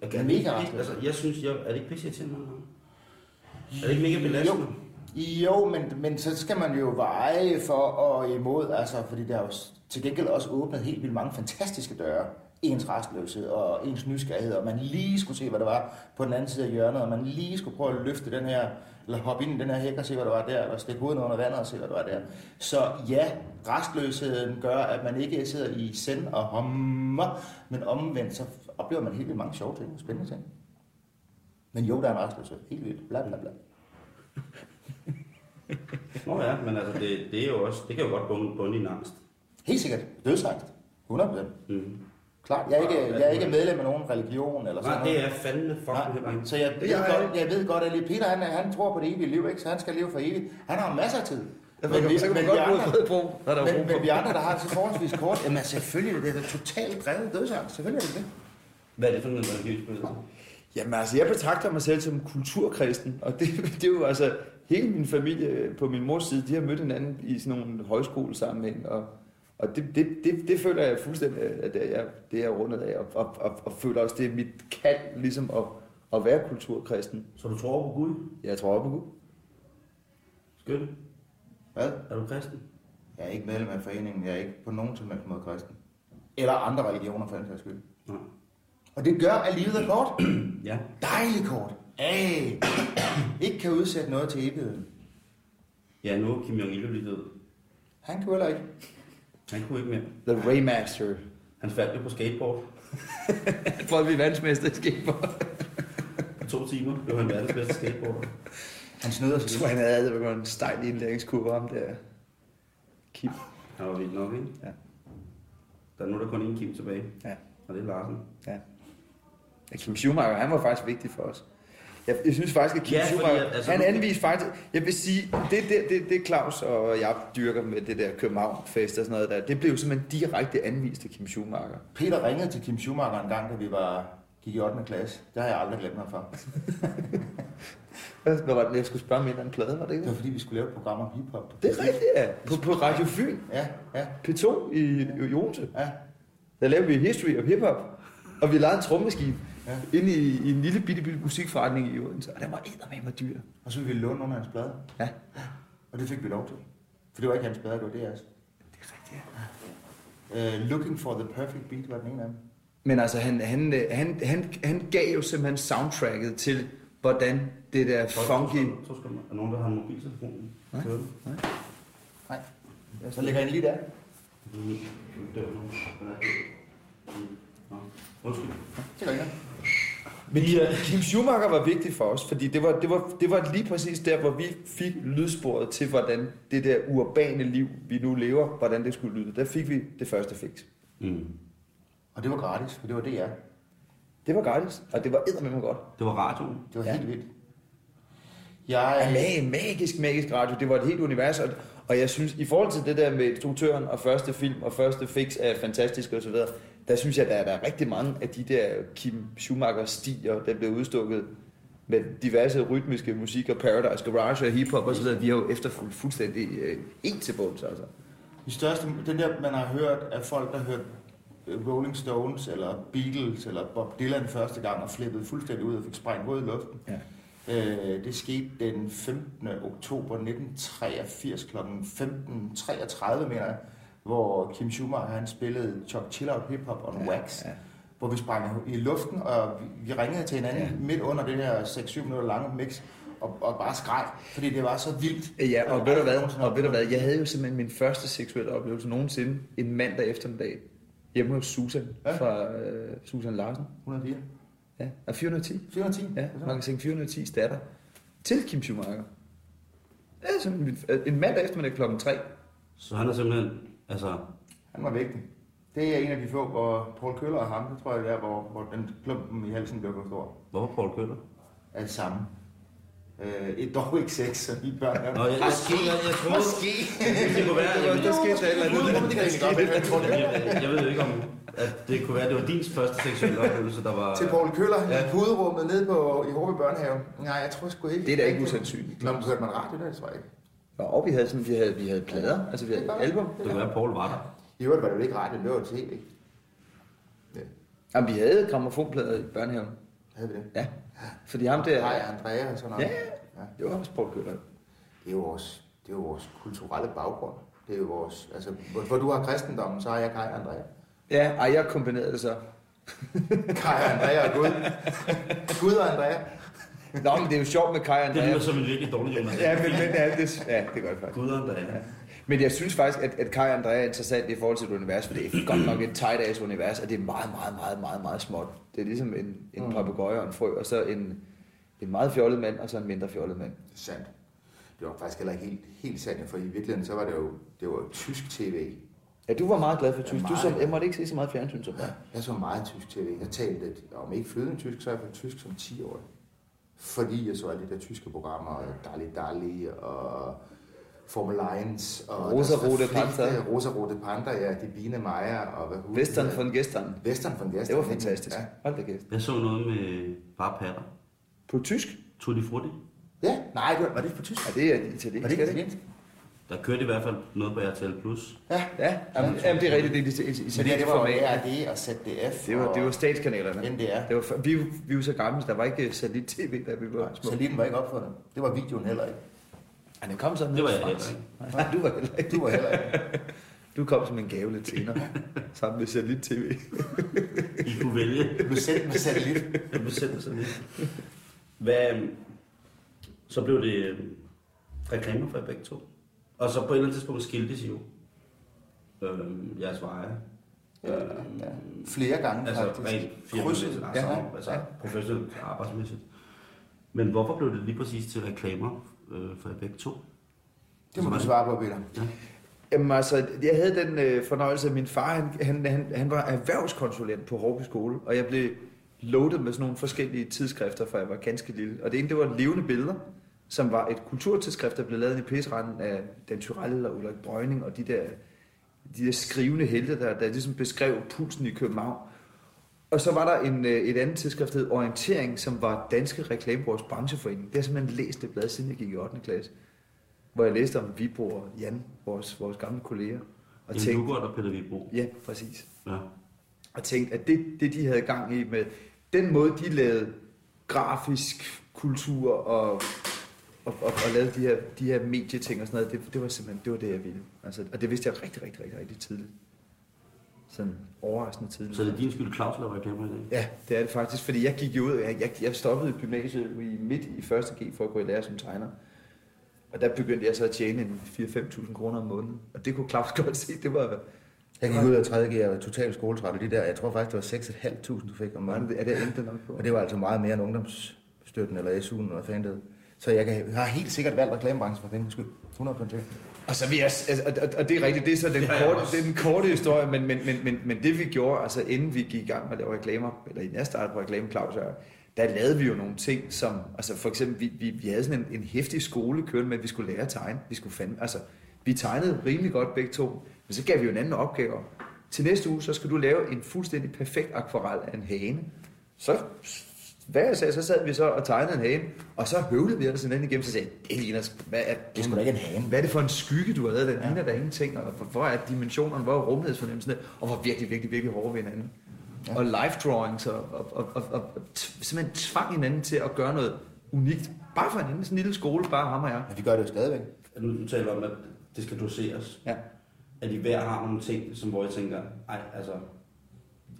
[SPEAKER 2] Er
[SPEAKER 4] Mega
[SPEAKER 2] det ikke,
[SPEAKER 4] rastløs.
[SPEAKER 2] altså, jeg synes, jeg, er det ikke pisse nogle gange? Er det ikke mega belastende?
[SPEAKER 4] Jo, men, men så skal man jo veje for og imod, altså, fordi der er jo til gengæld også åbnet helt vildt mange fantastiske døre. Ens restløshed og ens nysgerrighed, og man lige skulle se, hvad der var på den anden side af hjørnet, og man lige skulle prøve at løfte den her, eller hoppe ind i den her hæk og se, hvad der var der, eller stikke hovedet under vandet og se, hvad der var der. Så ja, restløsheden gør, at man ikke sidder i send og hommer, men omvendt, så oplever man helt vildt mange sjove ting, spændende ting. Men jo, der er en restløshed. Helt vildt. Bla, bla, bla.
[SPEAKER 2] Nå ja, men altså, det, det, er jo også, det kan jo godt bunde, bunde i en angst.
[SPEAKER 4] Helt sikkert. Dødsangst. 100%.
[SPEAKER 2] Mm.
[SPEAKER 4] Klart. Jeg er ikke, jeg er ikke medlem af nogen religion eller sådan
[SPEAKER 2] Nej, det er fandme fucking
[SPEAKER 4] Nej, så jeg ved,
[SPEAKER 3] Jeg
[SPEAKER 4] godt, jeg ved godt, at lige Peter han, han tror på det evige liv, ikke? så han skal leve for evigt. Han har masser af tid.
[SPEAKER 3] kan man
[SPEAKER 4] vi
[SPEAKER 3] godt
[SPEAKER 4] andre,
[SPEAKER 3] gå i Fredebro, når der er
[SPEAKER 4] men, men vi andre, der har det så forholdsvis kort, jamen selvfølgelig, det er da totalt drevet dødsangst. Selvfølgelig er det det.
[SPEAKER 2] Hvad er det for en religiøs?
[SPEAKER 3] Jamen altså, jeg betragter mig selv som kulturkristen, og det, det er jo altså, hele min familie på min mors side, de har mødt hinanden i sådan nogle højskolesammenhæng, og, og det, det, det, det føler jeg fuldstændig, at det er, jeg- det er jeg rundet af, og, og, og, og føler også, det er mit kald, ligesom at, at være kulturkristen.
[SPEAKER 2] Så du tror på Gud?
[SPEAKER 3] Jeg tror på Gud.
[SPEAKER 2] Skyld.
[SPEAKER 4] Hvad?
[SPEAKER 2] Er du kristen?
[SPEAKER 4] Jeg er ikke medlem af foreningen. Jeg er ikke på nogen som helst måde kristen. Eller andre religioner for den sags skyld.
[SPEAKER 2] Nej.
[SPEAKER 4] Og det gør, at livet er kort.
[SPEAKER 2] Ja.
[SPEAKER 4] Dejligt kort. Ay. Ikke kan udsætte noget til evigheden.
[SPEAKER 2] Ja, nu er Kim Jong-il død.
[SPEAKER 4] Han kunne heller ikke.
[SPEAKER 2] Han kunne ikke mere.
[SPEAKER 3] The Raymaster.
[SPEAKER 2] Han faldt jo på skateboard.
[SPEAKER 3] For at blive verdensmester i skateboard.
[SPEAKER 2] På to timer blev han verdens bedste skateboarder.
[SPEAKER 4] Han snyder
[SPEAKER 3] Jeg
[SPEAKER 4] sig
[SPEAKER 3] tror, han havde det var en stejl indlæringskurve om der. Kim.
[SPEAKER 2] Han var vildt nok, ikke?
[SPEAKER 3] Ja.
[SPEAKER 2] Der er nu der kun én Kim tilbage.
[SPEAKER 3] Ja.
[SPEAKER 2] Og det er Larsen.
[SPEAKER 3] Ja. ja Kim Schumacher, han var faktisk vigtig for os. Jeg, jeg synes faktisk, at Kim
[SPEAKER 2] Ja, fordi
[SPEAKER 3] Schumacher,
[SPEAKER 2] at- altså,
[SPEAKER 3] han anviste faktisk, jeg vil sige, det, det, det, det Claus og jeg dyrker med det der København-fest og sådan noget der, det blev simpelthen direkte anvist af Kim Schumacher.
[SPEAKER 4] Peter ringede til Kim Schumacher en gang, da vi var, gik i 8. klasse. Det har jeg aldrig glemt ham for.
[SPEAKER 3] Hvad var det, jeg skulle spørge mere en plade, var det ikke
[SPEAKER 4] Det var
[SPEAKER 3] det?
[SPEAKER 4] fordi, vi skulle lave et program om hiphop.
[SPEAKER 3] Det er rigtigt, ja. På, på Radio Fyn.
[SPEAKER 4] Ja, ja,
[SPEAKER 3] P2 i, i Odense.
[SPEAKER 4] ja.
[SPEAKER 3] Der lavede vi History of Hip Hop. Og vi lavede en trommemaskine
[SPEAKER 4] Ja.
[SPEAKER 3] inde i, i, en lille bitte, bitte musikforretning i Odense. Og den var eddermame dyr.
[SPEAKER 4] Og så ville vi låne af hans plader.
[SPEAKER 3] Ja.
[SPEAKER 4] Og det fik vi lov til. For det var ikke hans plader, det var deres.
[SPEAKER 3] Det er rigtigt, ja.
[SPEAKER 4] Uh, Looking for the Perfect Beat var den ene af dem.
[SPEAKER 3] Men altså, han, han, han, han, han gav jo simpelthen soundtracket til, hvordan det der funky...
[SPEAKER 2] Så skal man, er nogen, der har en mobiltelefon?
[SPEAKER 3] Nej.
[SPEAKER 2] Den?
[SPEAKER 4] Nej. Så lægger jeg en lige der.
[SPEAKER 2] Mm, Undskyld.
[SPEAKER 4] Det gør jeg.
[SPEAKER 3] Men Kim Schumacher var vigtig for os, fordi det var, det, var, det var lige præcis der, hvor vi fik lydsporet til, hvordan det der urbane liv, vi nu lever, hvordan det skulle lyde. Der fik vi det første fix.
[SPEAKER 2] Mm.
[SPEAKER 4] Og det var gratis, for det var DR.
[SPEAKER 3] Det var gratis, og det var eddermame godt.
[SPEAKER 2] Det var radioen.
[SPEAKER 4] Det var
[SPEAKER 3] Ja.
[SPEAKER 4] ja. helt vildt. Jeg,
[SPEAKER 3] Ja, mag, magisk, magisk radio. Det var et helt univers, og, og jeg synes, i forhold til det der med instruktøren og første film og første fix er fantastisk og så videre, der synes jeg, der er, der rigtig mange af de der Kim Schumacher stier, der blev udstukket med diverse rytmiske musik og Paradise Garage og hiphop og så videre, de har jo efterfulgt fuldstændig øh, til bunds, altså.
[SPEAKER 4] De største, den der, man har hørt af folk, der har hørt øh, Rolling Stones, eller Beatles, eller Bob Dylan første gang, og flippede fuldstændig ud og fik sprængt ud i luften.
[SPEAKER 3] Ja.
[SPEAKER 4] Øh, det skete den 15. oktober 1983 kl. 15.33, mener jeg, hvor Kim Schumacher han spillede Chuck Chill Out Hip Hop on
[SPEAKER 3] Ja,
[SPEAKER 4] Wax,
[SPEAKER 3] ja.
[SPEAKER 4] hvor vi sprang i luften, og vi, vi ringede til hinanden
[SPEAKER 3] Ja.
[SPEAKER 4] midt under det her 6-7 minutter lange mix, og, og bare skreg, fordi det var så vildt.
[SPEAKER 3] Ja, og
[SPEAKER 4] Jeg
[SPEAKER 3] ved du hvad, og ved du hvad, jeg havde jo simpelthen min første seksuelle oplevelse nogensinde en mandag eftermiddag hjemme hos Susan
[SPEAKER 4] Ja.
[SPEAKER 3] fra øh, Susan Larsen.
[SPEAKER 4] 104.
[SPEAKER 3] Ja, og 410.
[SPEAKER 4] 410.
[SPEAKER 3] Ja, magasin 410 datter til Kim Schumacher. Ja, simpelthen en mandag eftermiddag klokken 3.
[SPEAKER 2] Så han er simpelthen, altså,
[SPEAKER 4] Han var vigtig. Det er en af de få, hvor Paul Køller og ham, det tror jeg, det er, hvor, hvor den klumpen i halsen blev for stor.
[SPEAKER 2] hvorfor Paul Køller?
[SPEAKER 4] Er det samme. Øh, et dog ikke sex, så de børn er.
[SPEAKER 2] Nå, jeg, jeg, jeg, jeg, jeg troede,
[SPEAKER 4] Måske.
[SPEAKER 2] det kunne være, jeg,
[SPEAKER 3] Der skete der eller andet.
[SPEAKER 4] Det kan egentlig godt jeg
[SPEAKER 2] jeg, jeg ved jo ikke om, at det kunne være, at det var din første seksuelle oplevelse, der var...
[SPEAKER 4] Til Paul Køller
[SPEAKER 2] Ja.
[SPEAKER 4] i puderummet nede på, i Håbe Børnehave. Nej, jeg tror sgu ikke.
[SPEAKER 3] Det er da ikke usandsynligt.
[SPEAKER 4] Nå, men hørte man radio der, det tror jeg ikke.
[SPEAKER 3] Og vi havde, sådan, vi havde, vi havde plader, altså vi havde album.
[SPEAKER 2] Det kunne være, at Paul var der.
[SPEAKER 4] I øvrigt var det jo ikke radio, det var tv. Ja,
[SPEAKER 3] Jamen, vi havde gramofonplader i børnehaven.
[SPEAKER 4] havde vi det?
[SPEAKER 3] Ja, fordi ham der...
[SPEAKER 4] Hej, Andrea og sådan noget.
[SPEAKER 3] Ja, ja. Det var også Paul Køller.
[SPEAKER 4] Det er jo vores, det er jo vores kulturelle baggrund. Det er jo vores, altså, hvor, hvor du har kristendommen, så har jeg Kai og Andrea.
[SPEAKER 3] Ja, og jeg kombinerede det så.
[SPEAKER 4] Kai og Andrea og Gud. Gud og Andrea.
[SPEAKER 3] Nå, men det er jo sjovt med Kai og
[SPEAKER 2] Det
[SPEAKER 3] Andrea.
[SPEAKER 2] lyder som en virkelig dårlig Jonas.
[SPEAKER 3] Ja, men, men ja, det, ja, det gør det faktisk.
[SPEAKER 2] Gud og Andrea.
[SPEAKER 3] Men jeg synes faktisk, at, at Kai og Andrea er interessant i forhold til et univers, for det er godt nok et tight ass univers, og det er meget, meget, meget, meget, meget småt. Det er ligesom en, en
[SPEAKER 4] Mm.
[SPEAKER 3] papegøje og en frø, og så en, en meget fjollet mand, og så en mindre fjollet mand.
[SPEAKER 4] Sandt. Det var faktisk heller ikke helt, helt sandt, for i virkeligheden, så var det jo, det var jo tysk tv.
[SPEAKER 3] Ja, du var meget glad for tysk. Du så, jeg måtte ikke se så meget fjernsyn som dig.
[SPEAKER 4] Jeg så meget tysk tv. Jeg talte, om ikke flydende tysk, så er jeg for tysk som 10 år. Fordi jeg så alle de der tyske programmer, Dali Dali og Formel 1. Og
[SPEAKER 3] Rosa-Rote
[SPEAKER 4] der- der
[SPEAKER 3] Panther.
[SPEAKER 4] fleste- Rosa-Rote Panther, ja, de Bine Meyer og hvad hun
[SPEAKER 3] Western von Gestern.
[SPEAKER 4] Western von Gestern.
[SPEAKER 3] Det var fantastisk.
[SPEAKER 4] Ja.
[SPEAKER 3] Hold da kæft.
[SPEAKER 2] Jeg så noget med bare patter.
[SPEAKER 3] På tysk?
[SPEAKER 2] Tutti Frutti.
[SPEAKER 4] ja, nej, det var, det på tysk?
[SPEAKER 3] Ja, det er italiensk.
[SPEAKER 4] Var det ikke
[SPEAKER 3] er
[SPEAKER 4] italiensk?
[SPEAKER 2] Der kørte i hvert fald noget på RTL Plus.
[SPEAKER 4] Ja.
[SPEAKER 3] Ja, jamen, jamen, det er rigtigt. Det er det italienske
[SPEAKER 4] Men det, det var
[SPEAKER 3] format.
[SPEAKER 4] ARD og ZDF.
[SPEAKER 3] Det var, det var statskanalerne.
[SPEAKER 4] NDR.
[SPEAKER 3] Det var, vi, vi var så gamle, så der var ikke satellit-tv, da vi var små.
[SPEAKER 4] Satellitten var ikke opfundet. Det var videoen heller ikke.
[SPEAKER 3] Ja, den kom sådan
[SPEAKER 2] Det var jeg heller
[SPEAKER 3] France. Nej, du var heller ikke.
[SPEAKER 4] Du var heller ikke.
[SPEAKER 3] Du kom som en gave lidt senere, sammen med satellit-tv.
[SPEAKER 2] I kunne vælge.
[SPEAKER 4] Du blev sendt med satellit.
[SPEAKER 2] Jeg bestemte sig lidt. Hvad, øhm, så blev det øh, reklamer for begge to. Og så på et eller andet tidspunkt skiltes I jo. Øhm, jeres veje.
[SPEAKER 4] Ja,
[SPEAKER 2] Øhm,
[SPEAKER 4] ja. Flere gange
[SPEAKER 2] Altså
[SPEAKER 4] faktisk.
[SPEAKER 2] rent firmamæssigt, altså,
[SPEAKER 3] Ja,
[SPEAKER 2] ja, altså
[SPEAKER 3] ja.
[SPEAKER 2] professionelt arbejdsmæssigt. Men hvorfor blev det lige præcis til reklamer øh, for jer begge to?
[SPEAKER 4] Det må du svare på, Peter.
[SPEAKER 3] Jamen altså, jeg havde den øh, fornøjelse, at min far, han, han, han, han var erhvervskonsulent på Hårby Skole, og jeg blev loadet med sådan nogle forskellige tidsskrifter, fra jeg var ganske lille. Og det ene, det var levende billeder, som var et kulturtidsskrift, der blev lavet i pisranden af Dan Tyrell og Ulrik Brøgning, og de der, de der skrivende helte, der, der ligesom beskrev pulsen i København. Og så var der en, øh, et andet tidsskrift, der hed Orientering, som var Danske Reklamebrugers Brancheforening. Det har jeg simpelthen læst det blad, siden jeg gik i 8. klasse. Hvor jeg læste om Vibro og Jan, vores, vores gamle kolleger. Og
[SPEAKER 2] En
[SPEAKER 3] tænkte,
[SPEAKER 2] og Peter Vibro.
[SPEAKER 3] ja, præcis.
[SPEAKER 2] Ja.
[SPEAKER 3] Og tænkte, at det, det de havde gang i med den måde, de lavede grafisk kultur og, og, og, og lavede de her, de her medieting og sådan noget, det, det var simpelthen det, var det jeg ville. Altså, og det vidste jeg rigtig, rigtig, rigtig, rigtig tidligt. Sådan overraskende tidligt.
[SPEAKER 2] Så det er din skyld, Claus laver reklamer i dag?
[SPEAKER 3] Ja, det er det faktisk, fordi jeg gik jo ud, jeg, jeg, jeg stoppede i gymnasiet i midt i første G for at gå i lære som tegner. Og der begyndte jeg så at tjene en 4-5.000 kroner om måneden. Og det kunne Claus godt se, det var...
[SPEAKER 4] Jeg gik ud af 3. G, jeg var totalt skoletræt, og de der, jeg tror faktisk, det var 6.500, du fik om måneden.
[SPEAKER 3] det, er det endte nok på?
[SPEAKER 4] Og det var altså meget mere end ungdomsstøtten eller SU'en, eller hvad fanden det hed. Så jeg, kan, jeg har helt sikkert valgt reklamebranchen for den skyld. 100 procent.
[SPEAKER 3] Og, så vil jeg, altså, og, og, det er rigtigt, det er så den,
[SPEAKER 2] jeg
[SPEAKER 3] korte,
[SPEAKER 2] også.
[SPEAKER 3] det er den korte historie, men, men, men, men, men det vi gjorde, altså inden vi gik i gang med at lave reklamer, eller inden jeg startede på reklame, Claus der lavede vi jo nogle ting, som, altså for eksempel, vi, vi, vi havde sådan en, en hæftig skole kørende med, at vi skulle lære at tegne. Vi skulle fandme, altså, vi tegnede rimelig godt begge to, men så gav vi jo en anden opgave. Til næste uge, så skal du lave en fuldstændig perfekt akvarel af en hane. Så hvad jeg sagde, så sad vi så og tegnede en hane, og så høvlede vi ellers hinanden igennem, så sagde jeg, det ligner, hvad er,
[SPEAKER 4] Det er sgu da ikke en hane.
[SPEAKER 3] hvad er det for en skygge, du har lavet? Den ligner der ingenting, og hvor- hvor er dimensionerne, hvor er rumhedsfornemmelsen, og hvor virkelig, virkelig, virkelig hårde ved hinanden. Ja. Og live drawings, og, og, og, og, og t- simpelthen tvang hinanden til at gøre noget unikt. Bare for en sådan lille skole, bare ham og jeg.
[SPEAKER 4] Ja, vi gør det jo stadigvæk.
[SPEAKER 2] Nu, nu taler vi om, at det skal doseres.
[SPEAKER 3] Ja.
[SPEAKER 2] At I hver har nogle ting, som hvor jeg tænker, ej, altså,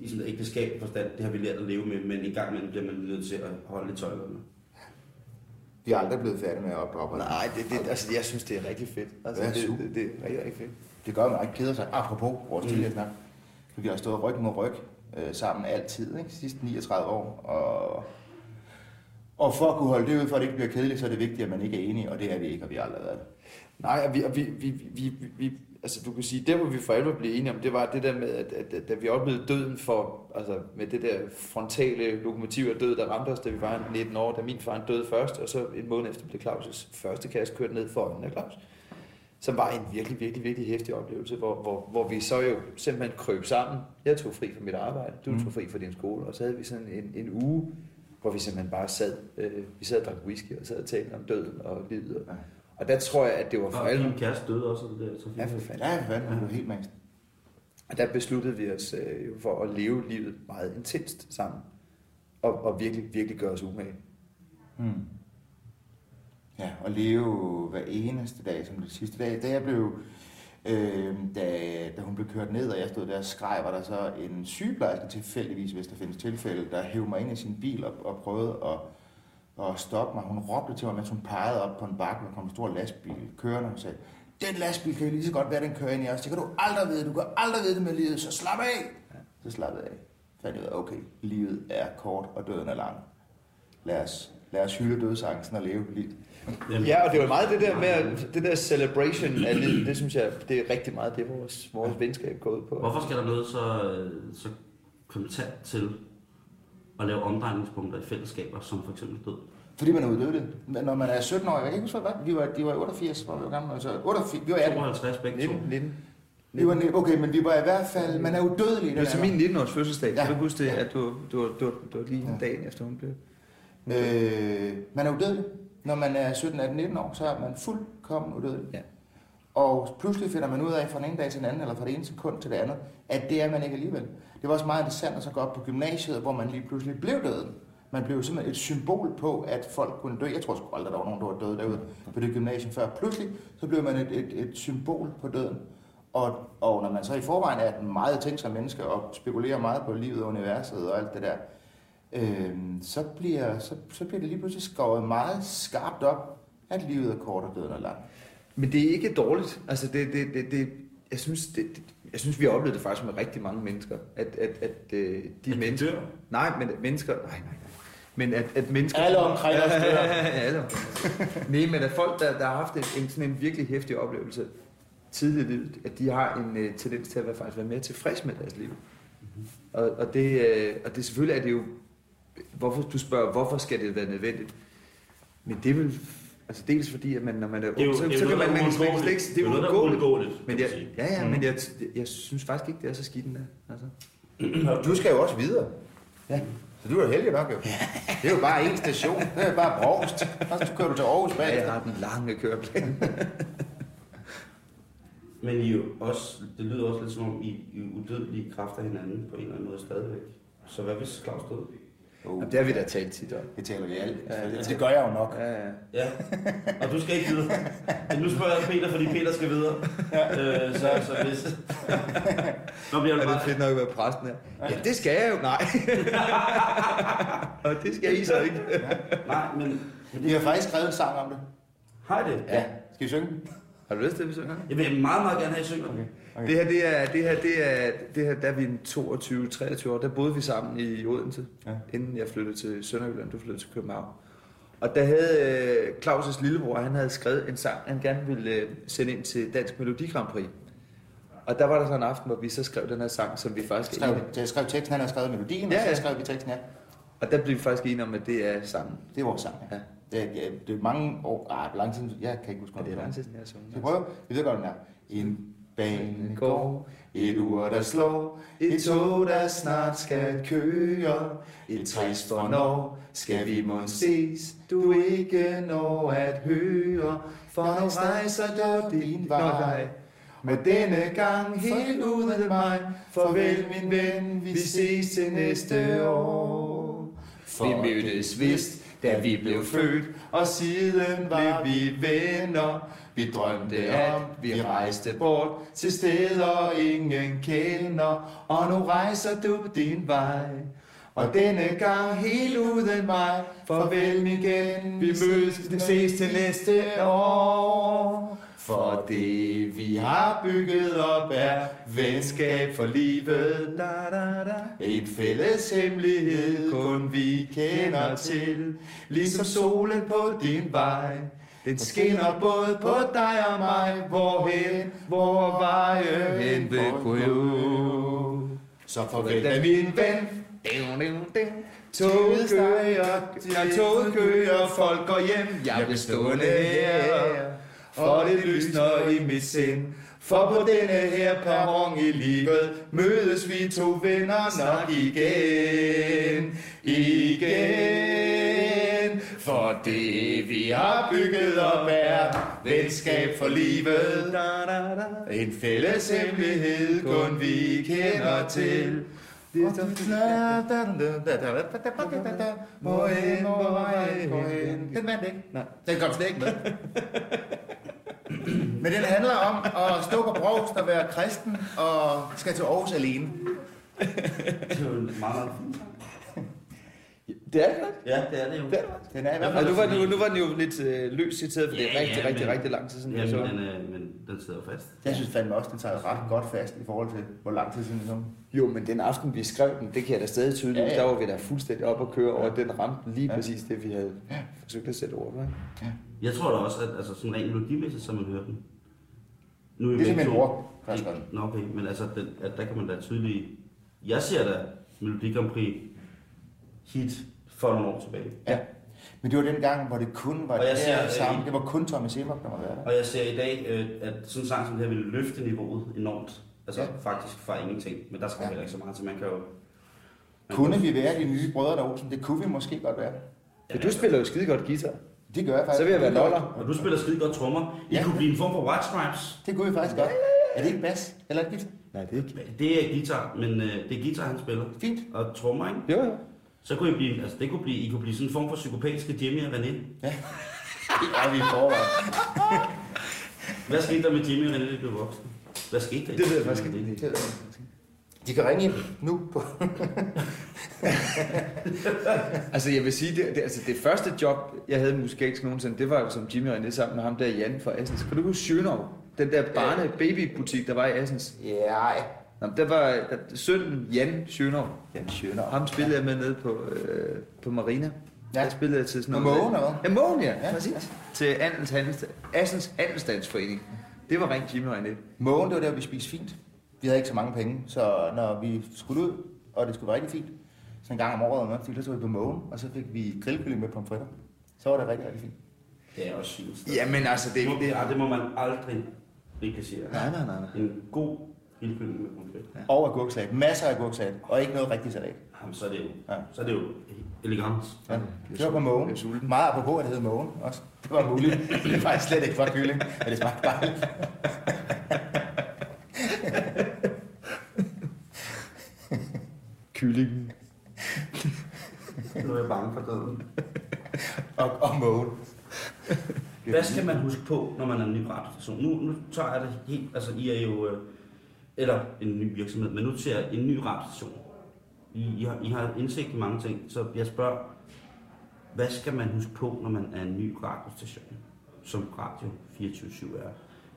[SPEAKER 2] i sådan et ægteskab forstand, det har vi lært at leve med, men en gang imellem bliver man nødt til at holde lidt tøjler med.
[SPEAKER 4] Vi er aldrig blevet færdige med at opdrage.
[SPEAKER 3] Nej, det, det, altså, jeg synes, det er rigtig fedt. Altså,
[SPEAKER 4] Ja,
[SPEAKER 3] det, det, det, er rigtig, rigtig fedt.
[SPEAKER 4] Det gør mig ikke keder sig. Apropos vores tidligere snak. Vi har stået ryg mod ryg øh, sammen altid, ikke? De sidste 39 år. Og, og for at kunne holde det ud, for at det ikke bliver kedeligt, så er det vigtigt, at man ikke er enige, og det er vi ikke, og vi har aldrig været det.
[SPEAKER 3] Nej, og vi, og vi, vi, vi, vi, vi, altså du kan sige, det hvor vi for alvor blev enige om, det var det der med, at, at, at da vi oplevede døden for, altså med det der frontale lokomotiv af død, der ramte os, da vi var 19 år, da min far døde først, og så en måned efter blev Claus' første kasse kørt ned for øjnene af Claus. Som var en virkelig, virkelig, virkelig hæftig oplevelse, hvor, hvor, hvor vi så jo simpelthen krøb sammen. Jeg tog fri fra mit arbejde, du
[SPEAKER 4] Mm.
[SPEAKER 3] tog fri fra din skole, og så havde vi sådan en, en uge, hvor vi simpelthen bare sad, øh, vi sad og drak whisky, og sad og talte om døden og livet. Og. Og der tror jeg, at det var for
[SPEAKER 2] Og
[SPEAKER 3] alle.
[SPEAKER 2] din kæreste døde også, og det der. Så
[SPEAKER 3] Ja, for fanden.
[SPEAKER 4] Ja, for fanden, det er jo helt mast.
[SPEAKER 3] Og der besluttede vi os øh, jo for at leve livet meget intenst sammen. Og, og virkelig, virkelig gøre os umage.
[SPEAKER 4] Mm. Ja, og leve hver eneste dag som det sidste dag. Da jeg blev, øh, da, da hun blev kørt ned, og jeg stod der og skreg, var der så en sygeplejerske tilfældigvis, hvis der findes tilfælde, der hævde mig ind i sin bil og, og prøvede at, at stoppe mig. Hun råbte til mig, mens hun pegede op på en bakke, hvor kom en stor lastbil kørende og sagde, den lastbil kan jo lige så godt være, den kører ind i os. Det kan du aldrig vide. Du kan aldrig vide det med livet, så slap af. Så slappede jeg af. Fandt jeg ud af, okay, livet er kort, og døden er lang. Lad os, lad os hylde dødsangsten og leve livet.
[SPEAKER 3] Ja, og det var meget det der med, at- det der celebration af livet, det synes jeg, det er rigtig meget det, vores, vores venskab går ud på.
[SPEAKER 2] Hvorfor skal der noget så, øh, så kontant til at lave omdrejningspunkter i fællesskaber, som for eksempel død?
[SPEAKER 4] Fordi man er uddødelig. Men når man er 17 år, jeg kan ikke huske, hvad var. vi var, de var 88, hvor vi var gamle. Altså 88, vi var 18.
[SPEAKER 2] 52 begge to.
[SPEAKER 3] 19, 19.
[SPEAKER 4] Vi var, okay, men vi var i hvert fald, man er udødelig.
[SPEAKER 3] Det var min 19-års fødselsdag.
[SPEAKER 4] Ja.
[SPEAKER 3] Kan du huske det, at du, du, du, du var lige en
[SPEAKER 4] Ja.
[SPEAKER 3] dag efter hun blev?
[SPEAKER 4] Øh, man er udødelig. Når man er 17, 18, 19 år, så er man fuldkommen udødelig.
[SPEAKER 3] Ja.
[SPEAKER 4] Og pludselig finder man ud af fra den ene dag til den anden, eller fra det ene sekund til det andet, at det er man ikke alligevel. Det var også meget interessant at så gå op på gymnasiet, hvor man lige pludselig blev døden. Man blev simpelthen et symbol på, at folk kunne dø. Jeg tror sgu aldrig, der var nogen, der var døde derude på det gymnasium før. Pludselig så blev man et, et, et symbol på døden. Og, og når man så i forvejen er et meget tænksom menneske og spekulerer meget på livet og universet og alt det der, øh, så, bliver, så, så bliver det lige pludselig skåret meget skarpt op, at livet er kort og døden er lang.
[SPEAKER 3] Men det er ikke dårligt. Altså, det, det, det, det, jeg, synes, det, det, jeg synes, vi har oplevet det faktisk med rigtig mange mennesker. At, at, at øh, de
[SPEAKER 2] At de
[SPEAKER 3] mennesker...
[SPEAKER 2] dør?
[SPEAKER 3] Nej, men at mennesker... Nej, nej, nej. Men at, at mennesker...
[SPEAKER 4] Alle omkring os dør.
[SPEAKER 3] Alle. Nej, men at folk, der, der har haft en, en, sådan en virkelig hæftig oplevelse tidligt i livet, at de har en uh, tendens til at være, faktisk være mere tilfreds med deres liv.
[SPEAKER 2] Mhm.
[SPEAKER 3] Og, og, det, uh, og det selvfølgelig er det jo... Hvorfor, du spørger, hvorfor skal det være nødvendigt? Men det vel... Altså dels fordi, at man, når man er
[SPEAKER 2] jo,
[SPEAKER 3] ung, så,
[SPEAKER 2] det
[SPEAKER 3] så
[SPEAKER 2] jo
[SPEAKER 3] kan man,
[SPEAKER 2] der
[SPEAKER 3] man kan slet ikke... Det er
[SPEAKER 2] noget, der er
[SPEAKER 3] uundgåeligt. Men jeg,
[SPEAKER 2] man
[SPEAKER 3] ja, ja,
[SPEAKER 2] Mm.
[SPEAKER 3] men jeg, jeg synes faktisk ikke, det er så skidt endda. Altså.
[SPEAKER 4] Du skal jo også videre. Ja. Så du er heldig nok jo. Det er jo bare én station. Det er bare Aarhus. Så kører du til Aarhus
[SPEAKER 3] Ja,
[SPEAKER 4] bagefter.
[SPEAKER 3] jeg har den lange køreplan.
[SPEAKER 2] Men I jo også, det lyder også lidt som om, I, I er udødelige kræfter af hinanden på en eller anden måde stadigvæk. Så hvad hvis Claus døde?
[SPEAKER 4] Oh,
[SPEAKER 3] Jamen, det har vi da talt tit om.
[SPEAKER 4] det taler vi alt.
[SPEAKER 3] Ja, det-
[SPEAKER 4] det gør jeg jo nok.
[SPEAKER 3] Ja, ja.
[SPEAKER 2] Ja, og du skal ikke videre. Nu spørger jeg Peter, fordi Peter skal videre. Øh, så, så hvis... Nå bliver
[SPEAKER 3] Er
[SPEAKER 2] det
[SPEAKER 3] det
[SPEAKER 2] bare...
[SPEAKER 3] fedt nok at være præsten her? Ja, det skal jeg jo. Nej. Og det skal I så ikke.
[SPEAKER 2] Nej, men...
[SPEAKER 4] Vi har faktisk skrevet en sang om det.
[SPEAKER 2] Har I det?
[SPEAKER 4] Ja. Skal vi synge den?
[SPEAKER 3] Har du lyst til, at vi synger?
[SPEAKER 2] Jeg vil meget, meget gerne have, at I synger. Okay.
[SPEAKER 4] Okay.
[SPEAKER 3] Det her, det er, det her, det er, det her, der er vi en 22-23 år, der boede vi sammen i Odense,
[SPEAKER 4] Ja.
[SPEAKER 3] ja. inden jeg flyttede til Sønderjylland, du flyttede til København. Og der havde øh, Claus' lillebror, han havde skrevet en sang, han gerne ville øh, sende ind til Dansk Melodi Grand Prix. Og der var der så en aften, hvor vi så skrev den her sang, som vi faktisk
[SPEAKER 4] Skrev, jeg skrev teksten, han har skrevet melodien,
[SPEAKER 3] Ja,
[SPEAKER 4] og
[SPEAKER 3] ja.
[SPEAKER 4] så skrev vi teksten, ja.
[SPEAKER 3] Og der blev vi faktisk enige om, at det er sangen.
[SPEAKER 4] Det er vores sang, ja.
[SPEAKER 3] Ja.
[SPEAKER 4] Det er, ja, det er mange år, ah, lang tid, jeg kan ikke huske,
[SPEAKER 3] Ja,
[SPEAKER 4] hvad
[SPEAKER 3] det er lang tid siden, jeg har sunget.
[SPEAKER 4] Skal vi prøve? Vi ved godt, den er. En bane går, et ur, der slår, et tog, der snart skal køre. Et trist hvornår skal vi må ses, du ikke når at høre, for nu rejser du din vej. Med denne gang helt uden mig, farvel min ven, vi ses til næste år. Vi mødtes vist, da vi blev født, og siden var vi venner. Vi drømte, at vi rejste bort til steder, ingen kender. Og nu rejser du din vej. Og denne gang helt uden mig, farvel igen, vi mødes, ses til næste år. For det vi har bygget op er venskab for livet. Da, da, da. En fælles hemmelighed, kun vi kender til. Ligesom solen på din vej. Den skinner både på dig og mig. Hvorhen, hvor veje hen vil gå. Så farvel da min ven. Toget kører, ja, toget kører, folk går hjem. Jeg bliver stående her, for det lysner i mit sind. For på denne her perron i livet mødes vi to venner nok igen. Igen. For det vi har bygget op er venskab for livet. En fælles hemmelighed kun vi kender til. Hvor hen. Den vandt ikke. Nej. Den kom slet ikke med. Men den handler om at stå på brovst og være kristen og skal til Aarhus alene.
[SPEAKER 2] Det er jo meget, meget fint.
[SPEAKER 3] Det er det.
[SPEAKER 2] Ja, det er det jo.
[SPEAKER 3] Det er det.
[SPEAKER 4] Den er i hvert
[SPEAKER 3] Og
[SPEAKER 4] fald
[SPEAKER 3] nu var, den jo, nu var den jo lidt øh, løst citeret, for det er
[SPEAKER 2] Ja,
[SPEAKER 3] rigtig,
[SPEAKER 2] ja,
[SPEAKER 3] rigtig,
[SPEAKER 2] men-
[SPEAKER 3] rigtig lang tid siden,
[SPEAKER 2] Ja, men,
[SPEAKER 3] den.
[SPEAKER 2] den, øh, men den sidder jo fast.
[SPEAKER 4] Jeg synes fandme også, den tager ret godt fast i forhold til, hvor lang tid siden det er.
[SPEAKER 3] Jo, men den aften, vi skrev den, det kan jeg da stadig tydeligt.
[SPEAKER 4] Ja,
[SPEAKER 3] Ja,
[SPEAKER 4] ja.
[SPEAKER 3] ja. Der var vi da fuldstændig op og køre over, at den ramte lige
[SPEAKER 4] Ja.
[SPEAKER 3] præcis det, vi havde forsøgt at sætte ord på. ikke?
[SPEAKER 2] Jeg tror da også, at altså, sådan rent melodimæssigt, så man hører den. Nu
[SPEAKER 4] Det er
[SPEAKER 2] to-
[SPEAKER 4] bror, der har skrevet
[SPEAKER 2] Nå, okay, men altså, den, at der kan man da tydeligt... Jeg ser da Melodi Grand Prix hit for nogle år tilbage.
[SPEAKER 4] Ja. Men det var den gang, hvor det kun var
[SPEAKER 2] Og jeg
[SPEAKER 4] det
[SPEAKER 2] ser,
[SPEAKER 4] her
[SPEAKER 2] øh,
[SPEAKER 4] sammen. Det var kun Thomas Sebak, der var der.
[SPEAKER 2] Og jeg ser i dag, øh, at sådan en sang som det her ville løfte niveauet enormt. Altså
[SPEAKER 4] Ja.
[SPEAKER 2] ja. faktisk fra ingenting. Men der skal
[SPEAKER 4] Ja.
[SPEAKER 2] ja. heller ikke så meget til. Man kan jo... Man
[SPEAKER 4] Kunne
[SPEAKER 2] kan,
[SPEAKER 4] vi være de nye brødre der Olsen? Det kunne vi måske godt være.
[SPEAKER 3] Ja, du spiller jo skide godt guitar.
[SPEAKER 4] Det gør jeg faktisk.
[SPEAKER 3] Så vil jeg være noller.
[SPEAKER 2] Og du spiller skide godt trommer. I
[SPEAKER 4] Ja.
[SPEAKER 2] ja. kunne blive en form for White Stripes.
[SPEAKER 4] Det kunne vi faktisk godt. Er det ikke bas? Eller er det guitar?
[SPEAKER 3] Nej, det er ikke.
[SPEAKER 2] Det er guitar, men øh, det er guitar, han spiller.
[SPEAKER 4] Fint.
[SPEAKER 2] Og trommer, ikke?
[SPEAKER 3] Jo, jo.
[SPEAKER 2] Så kunne I blive, altså det kunne blive, I kunne blive sådan en form for psykopatiske Jimmy og René.
[SPEAKER 4] Det er vi i forvejen.
[SPEAKER 2] Hvad skete der med Jimmy og René, da de blev voksne? Hvad skete der?
[SPEAKER 3] Det ved jeg faktisk ikke.
[SPEAKER 4] Det ved jeg ikke. De kan ringe ind nu på...
[SPEAKER 3] Altså, jeg vil sige, det, det, altså, det første job, jeg havde musikalsk nogensinde, det var jo som Jimmy og René sammen med ham der Jan fra Assens. Kan du huske Schönau? Den der barne babybutik, der var i Assens.
[SPEAKER 4] Ja,
[SPEAKER 3] Nå, men der var der, sønnen Jan Schönau.
[SPEAKER 4] den skønner.
[SPEAKER 3] Ham spillede jeg med nede på, øh, på Marina.
[SPEAKER 4] Ja.
[SPEAKER 3] Der spillede jeg til sådan noget.
[SPEAKER 4] Mågen, eller
[SPEAKER 3] Ja, Mågen, ja.
[SPEAKER 4] Ja.
[SPEAKER 3] ja. Præcis. Til Andels Handels, Assens Handelsstandsforening. Det var rent Jimmy og René.
[SPEAKER 4] Mågen, det var der, vi spiste fint. Vi havde ikke så mange penge, så når vi skulle ud, og det skulle være rigtig fint, så en gang om året, når fik, så tog vi på Mågen, og så fik vi grillkylling med pomfritter. Så var det rigtig, rigtig fint.
[SPEAKER 2] Det er også sygt.
[SPEAKER 3] Jamen altså, det,
[SPEAKER 2] Det,
[SPEAKER 3] det,
[SPEAKER 2] det, ja, det må man aldrig rikassere.
[SPEAKER 3] Nej, nej, nej, nej.
[SPEAKER 2] En god Grillkylling med pommes frites.
[SPEAKER 4] Og agurksalat. Masser af agurksalat. Og ikke noget rigtig salat.
[SPEAKER 2] Jamen, så er det jo,
[SPEAKER 4] Ja.
[SPEAKER 2] så er det jo elegant.
[SPEAKER 4] Ja. Det var på mågen. Meget apropos, at det hed mågen også. Det var muligt. Det er faktisk slet ikke for kylling, men det smagte bare.
[SPEAKER 3] Kyllingen.
[SPEAKER 2] Nu er jeg bange for døden.
[SPEAKER 4] Og, og mågen.
[SPEAKER 2] Hvad skal man huske på, når man er en ny radiostation? Nu, nu tager jeg det helt, altså I er jo, øh, eller en ny virksomhed, men nu jeg en ny radiostation. I, I, har, I har indsigt i mange ting, så jeg spørger, hvad skal man huske på, når man er en ny radiostation, som Radio 24-7 er?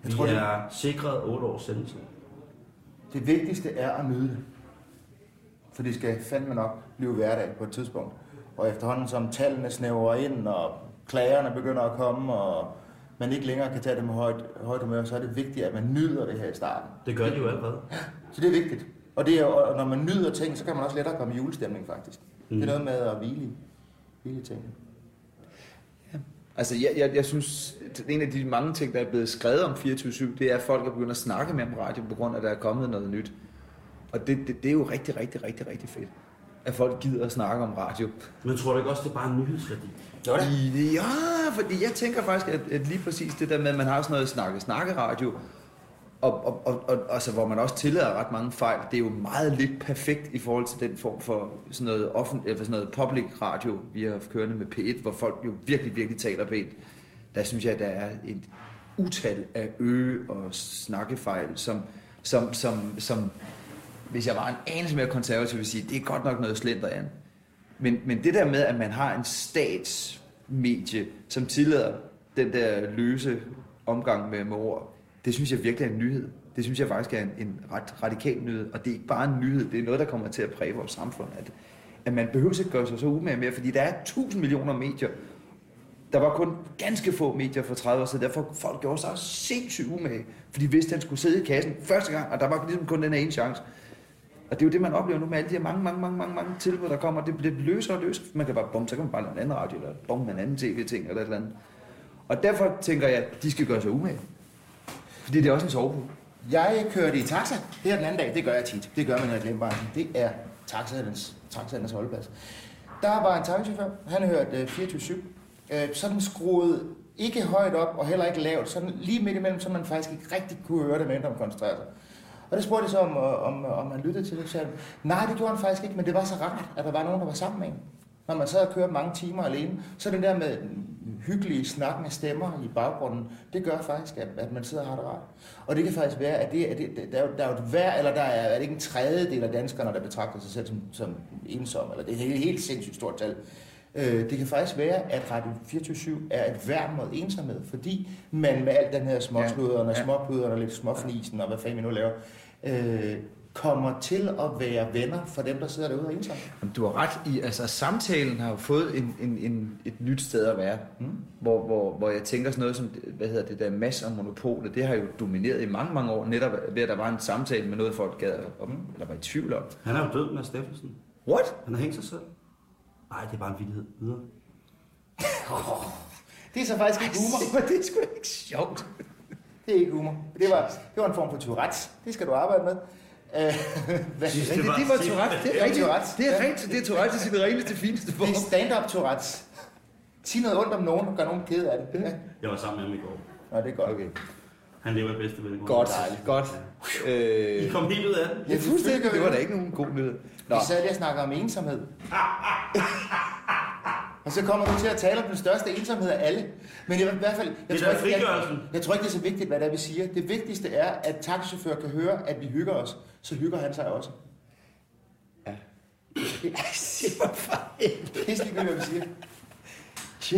[SPEAKER 2] Vi
[SPEAKER 4] tror, det-
[SPEAKER 2] er sikret 8 års sendetid.
[SPEAKER 4] Det vigtigste er at nyde det. For det skal fandme nok blive hverdag på et tidspunkt. Og efterhånden som tallene snæver ind, og klagerne begynder at komme, og man ikke længere kan tage det med højt, højt humør, så er det vigtigt, at man nyder det her i starten.
[SPEAKER 2] Det gør de jo allerede.
[SPEAKER 4] Så det er vigtigt. Og, det er, og når man nyder ting, så kan man også lettere komme i julestemning, faktisk. Mm. Det er noget med at hvile hvile tingene.
[SPEAKER 3] Altså, jeg, jeg, jeg synes, at en af de mange ting, der er blevet skrevet om 24-7, det er, at folk er begyndt at snakke med om radio, på grund af, at der er kommet noget nyt. Og det, det, det er jo rigtig, rigtig, rigtig, rigtig fedt, at folk gider at snakke om radio.
[SPEAKER 2] Men tror du ikke også, det er bare en nyhedsværdi?
[SPEAKER 3] Ja, fordi jeg tænker faktisk, at, at lige præcis det der med, at man har sådan noget snakke-snakke-radio, og, og, og, og altså, hvor man også tillader ret mange fejl, det er jo meget lidt perfekt i forhold til den form for sådan noget, offent, eller sådan noget public radio, vi har haft kørende med P1, hvor folk jo virkelig, virkelig taler pænt. Der synes jeg, at der er et utal af øge og snakkefejl, som, som, som, som hvis jeg var en anelse mere konservativ, vil sige, det er godt nok noget slenderian. Men, men det der med, at man har en statsmedie, som tillader den der løse omgang med, med ord, det synes jeg virkelig er en nyhed. Det synes jeg faktisk er en, en ret radikal nyhed. Og det er ikke bare en nyhed, det er noget, der kommer til at præge vores samfund. At, at man behøver ikke gøre sig så umage mere, fordi der er tusind millioner medier. Der var kun ganske få medier for 30 år siden, derfor folk gjorde sig sindssygt umage. fordi de vidste, at han skulle sidde i kassen første gang, og der var ligesom kun den her ene chance. Og det er jo det, man oplever nu med alle de her mange, mange, mange, mange, mange tilbud, der kommer. Det bliver løsere og løsere. Man kan bare, bum, så kan man bare lave en anden radio, eller bum, en anden tv-ting, eller et eller andet. Og derfor tænker jeg, at de skal gøre sig umage. Fordi det er også en sovepude.
[SPEAKER 4] Jeg kørte i taxa her den anden dag. Det gør jeg tit. Det gør man i Glembranchen. Det er taxaernes, taxaernes holdeplads. Der var en taxichauffør. Han hørte øh, 24-7. Øh, sådan skruet ikke højt op og heller ikke lavt. Sådan lige midt imellem, så man faktisk ikke rigtig kunne høre det, mindre man koncentrerede sig. Og det spurgte jeg så, om, om, om han lyttede til det. Så sagde nej, det gjorde han faktisk ikke, men det var så rart, at der var nogen, der var sammen med en. Når man sad og kørte mange timer alene, så den der med hyggelige, snakkende stemmer i baggrunden, det gør faktisk, at, at man sidder og har det rart. Og det kan faktisk være, at det, at det, der, er jo- der er jo et vær, eller der er, er det ikke en tredjedel af danskerne, der betragter sig selv som, som ensomme, eller det er et helt, helt sindssygt stort tal. Øh, det kan faktisk være, at Radio 24 er et værn mod ensomhed, fordi man med alt den her småsluderen og
[SPEAKER 3] Ja.
[SPEAKER 4] småpuderen og lidt småfnisen og hvad fanden vi nu laver, øh, kommer til at være venner for dem, der sidder derude og ensomme.
[SPEAKER 3] Du har ret i, altså samtalen har jo fået en, en, en, et nyt sted at være,
[SPEAKER 4] Mm.
[SPEAKER 3] hvor, hvor, hvor jeg tænker sådan noget som, hvad hedder det der mass og monopolet, det har jo domineret i mange, mange år, netop ved at der var en samtale med noget, folk gad op, eller var i tvivl om.
[SPEAKER 2] Han er jo død med Steffensen.
[SPEAKER 3] What?
[SPEAKER 2] Han har hængt sig selv. Nej, det er bare en vildhed. Videre.
[SPEAKER 4] Det er så faktisk ikke humor.
[SPEAKER 3] det er sgu ikke sjovt.
[SPEAKER 4] Det er ikke humor. Det var, det var en form for Tourette's. Det skal du arbejde med. Øh, hvad,
[SPEAKER 2] Synes,
[SPEAKER 3] Det,
[SPEAKER 2] det var-
[SPEAKER 3] det var Tourette. Det
[SPEAKER 4] Det
[SPEAKER 3] er rigtigt.
[SPEAKER 4] Tourette.
[SPEAKER 3] Det er rigtigt. Det er Tourette i sin reneste, fineste form.
[SPEAKER 4] det er stand-up Tourette's. Sig noget ondt om nogen og gør nogen ked af det. Ja.
[SPEAKER 2] Jeg var sammen med ham i går.
[SPEAKER 4] Nå, det er godt.
[SPEAKER 3] Okay.
[SPEAKER 2] Han lever i bedste vel.
[SPEAKER 3] Godt. Godt.
[SPEAKER 2] I
[SPEAKER 3] Øh,
[SPEAKER 2] kom helt ud af det.
[SPEAKER 3] ja, fuldstændig. Det var da ikke nogen god nyhed. Nå,
[SPEAKER 4] Vi sad lige og snakkede om ensomhed. og så kommer du til at tale om den største ensomhed af alle. Men jeg, i hvert fald, jeg,
[SPEAKER 2] Det
[SPEAKER 4] tror
[SPEAKER 2] er
[SPEAKER 4] ikke, jeg,
[SPEAKER 2] frigørelsen.
[SPEAKER 4] jeg tror ikke, det er så vigtigt, hvad det er, vi siger. Det vigtigste er, at taxichauffører kan høre, at vi hygger os. Så hygger han sig også.
[SPEAKER 3] Ja.
[SPEAKER 4] Det er ligegyldigt, hvad vi siger.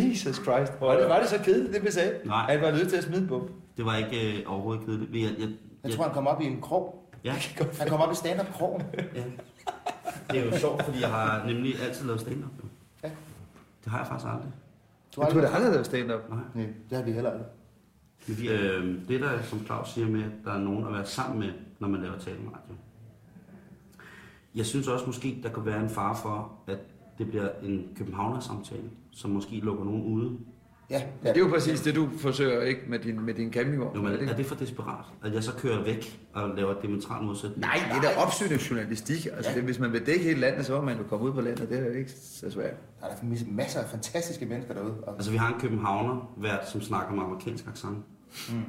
[SPEAKER 3] Jesus Christ. Var det, var det så kedeligt, det vi sagde?
[SPEAKER 2] Nej.
[SPEAKER 3] At han var nødt til at smide på.
[SPEAKER 2] Det var ikke øh, overhovedet kedeligt. Jeg, jeg,
[SPEAKER 4] Jeg tror, han kom op i en krog.
[SPEAKER 2] ja,
[SPEAKER 4] Han kom op i stand-up-krogen.
[SPEAKER 2] ja. Det er jo sjovt, fordi jeg har nemlig altid lavet stand-up.
[SPEAKER 4] Ja.
[SPEAKER 2] Det har jeg faktisk aldrig.
[SPEAKER 4] Du
[SPEAKER 3] Jeg tror, det aldrig lavet stand-up.
[SPEAKER 2] Nej.
[SPEAKER 4] Nej, det har vi heller aldrig.
[SPEAKER 2] Øh, det der, som Claus siger med, at der er nogen at være sammen med, når man laver taleradio. Jeg synes også måske, der kunne være en fare for, at det bliver en københavner-samtale, som måske lukker nogen ude
[SPEAKER 4] Ja,
[SPEAKER 3] Det er jo præcis det, du forsøger ikke med din, med din campingvogn.
[SPEAKER 2] Jo, men
[SPEAKER 3] er det
[SPEAKER 2] er for desperat, at jeg så kører væk og laver diametral modsætning?
[SPEAKER 3] Nej, det er da opsøgende journalistik. Altså,
[SPEAKER 4] Ja.
[SPEAKER 3] det, hvis man vil dække hele landet, så må man jo komme ud på landet. Det er jo ikke så svært.
[SPEAKER 4] Der er der masser af fantastiske mennesker derude. Og
[SPEAKER 2] Altså, vi har en københavner vært, som snakker med amerikansk accent.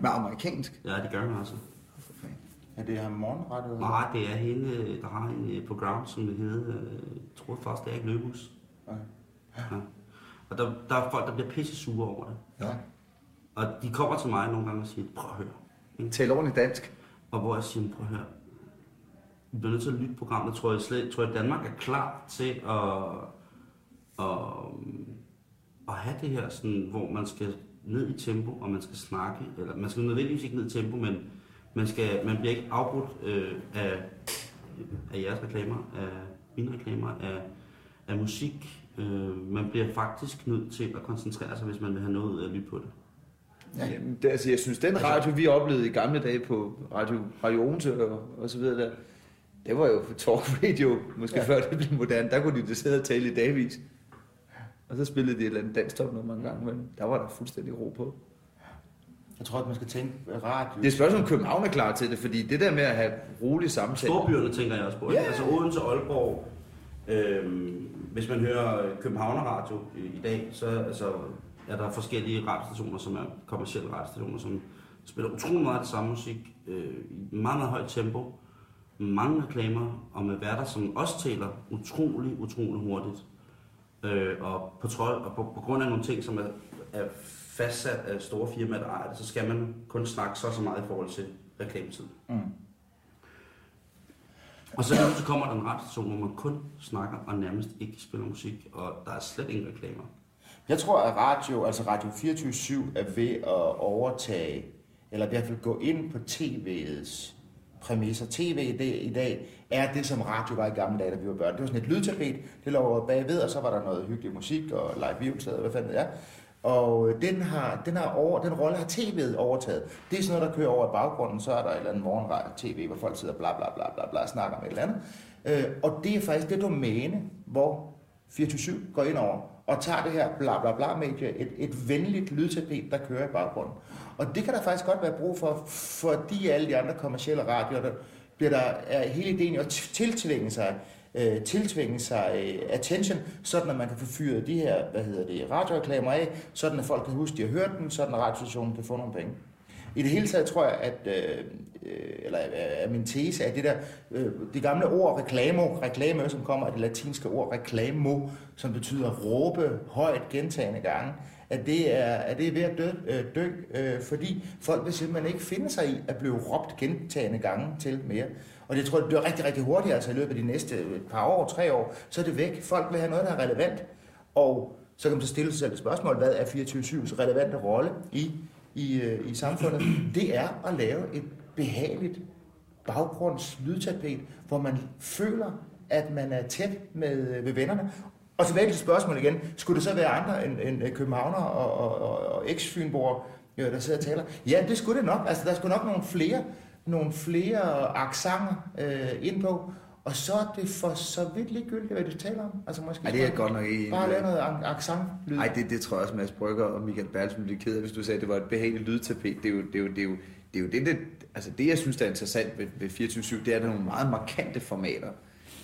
[SPEAKER 3] Med amerikansk.
[SPEAKER 2] Ja, det gør han altså.
[SPEAKER 3] For fanden.
[SPEAKER 4] ja, det er morgenrettet.
[SPEAKER 2] Nej, det er hende, der har en øh, program, som det hedder, øh, jeg tror faktisk, det er ikke Løbus.
[SPEAKER 4] Okay.
[SPEAKER 2] Ja. Og der, der er folk, der bliver pisse sure over det.
[SPEAKER 4] Ja.
[SPEAKER 2] Og de kommer til mig nogle gange og siger, prøv at høre. Ikke?
[SPEAKER 3] Tal ordentligt dansk.
[SPEAKER 2] Og hvor jeg siger, prøv at høre. Vi bliver nødt til at lytte programmet. Tror jeg, slet, tror jeg, Danmark er klar til at, at, at have det her, sådan, hvor man skal ned i tempo, og man skal snakke. Eller man skal nødvendigvis ikke ned i tempo, men man, skal, man bliver ikke afbrudt øh, af, af jeres reklamer, af mine reklamer, af, af musik. Øh, man bliver faktisk nødt til at koncentrere sig, hvis man vil have noget ud af at lytte på det.
[SPEAKER 3] Ja. Jamen, det, altså, jeg synes, den radio, vi oplevede i gamle dage på Radio, radio Odense og, og så videre der, det var jo talk radio, måske ja. Før det blev moderne. Der kunne de da sidde og tale i dagvis. Og så spillede de et eller andet dansk nummer en gang, men der var der fuldstændig ro på.
[SPEAKER 4] Jeg tror, at man skal tænke radio.
[SPEAKER 3] Det er spørgsmål, om København er klar til det, fordi det der med at have rolig samtale...
[SPEAKER 2] Storbyerne tænker jeg også på.
[SPEAKER 3] Ja.
[SPEAKER 2] Yeah. Altså Odense Aalborg. Øhm, hvis man hører Københavner Radio i, i dag, så altså, er der forskellige radiostationer, som er kommersielle radiostationer, som spiller utrolig meget af det samme musik øh, i meget, meget højt tempo. Mange reklamer, og med værter, som også taler utrolig, utrolig hurtigt. Øh, og på, trøj, og på, på grund af nogle ting, som er, er fastsat af store firmaer, der ejer det, så skal man kun snakke så så meget i forhold til reklametid.
[SPEAKER 4] Mm.
[SPEAKER 2] Og så, lige så kommer der en radiostation, hvor man kun snakker og nærmest ikke spiller musik, og der er slet ingen reklamer.
[SPEAKER 4] Jeg tror, at radio, altså Radio 24-7 er ved at overtage, eller i hvert fald gå ind på tv'ets præmisser. TV i dag, i dag er det, som radio var i gamle dage, da vi var børn. Det var sådan et lydtapet, det lå bagved, og så var der noget hyggelig musik og live bibelsteder, hvad fanden det er. Og øh, den, har, den, har over, den rolle har tv'et overtaget. Det er sådan noget, der kører over i baggrunden, så er der et eller andet morgenradio tv, hvor folk sidder bla bla bla bla bla og snakker om et eller andet. Øh, og det er faktisk det domæne, hvor 24-7 går ind over og tager det her bla bla bla medie, et, et venligt lydtapet, der kører i baggrunden. Og det kan der faktisk godt være brug for, fordi alle de andre kommercielle radioer, der bliver der er hele ideen jo at tiltvinge sig øh, tiltvinge sig øh, attention, sådan at man kan få fyret de her, hvad hedder det, radioreklamer af, sådan at folk kan huske, de har hørt den, sådan at radiostationen kan få nogle penge. I det hele taget tror jeg, at, øh, øh eller øh, er min tese, at det der, øh, det gamle ord reklamo, reklame, som kommer af det latinske ord reklamo, som betyder råbe højt gentagende gange, at det er, at det er ved at dø, øh, dø øh, fordi folk vil simpelthen ikke finde sig i at blive råbt gentagende gange til mere. Og det tror jeg, det bliver rigtig, rigtig hurtigt, altså i løbet af de næste øh, par år, tre år, så er det væk. Folk vil have noget, der er relevant. Og så kan man så stille sig selv et spørgsmål, hvad er 24-7's relevante rolle i, i, øh, i samfundet? Det er at lave et behageligt baggrundslydtapet, hvor man føler, at man er tæt med, øh, med vennerne. Og tilbage til spørgsmålet igen. Skulle det så være andre end, end københavner og, og, og, og eks-fynborger, der sidder og taler? Ja, det skulle det nok. Altså, der skulle nok nogle flere, nogle flere accenter øh, ind på. Og så er det for så vidt ligegyldigt, hvad du taler om. Altså måske
[SPEAKER 3] Ej, det er godt nok ikke
[SPEAKER 4] Bare lave noget ac- accent.
[SPEAKER 3] Nej, det, det tror jeg også, Mads Brygger og Michael Bertelsen blive ked af, hvis du sagde, at det var et behageligt lydtapet. Det er jo det, er jo, det, er jo, det, er jo det, det, altså det, jeg synes, der er interessant ved, ved 24-7, det er, er nogle meget markante formater.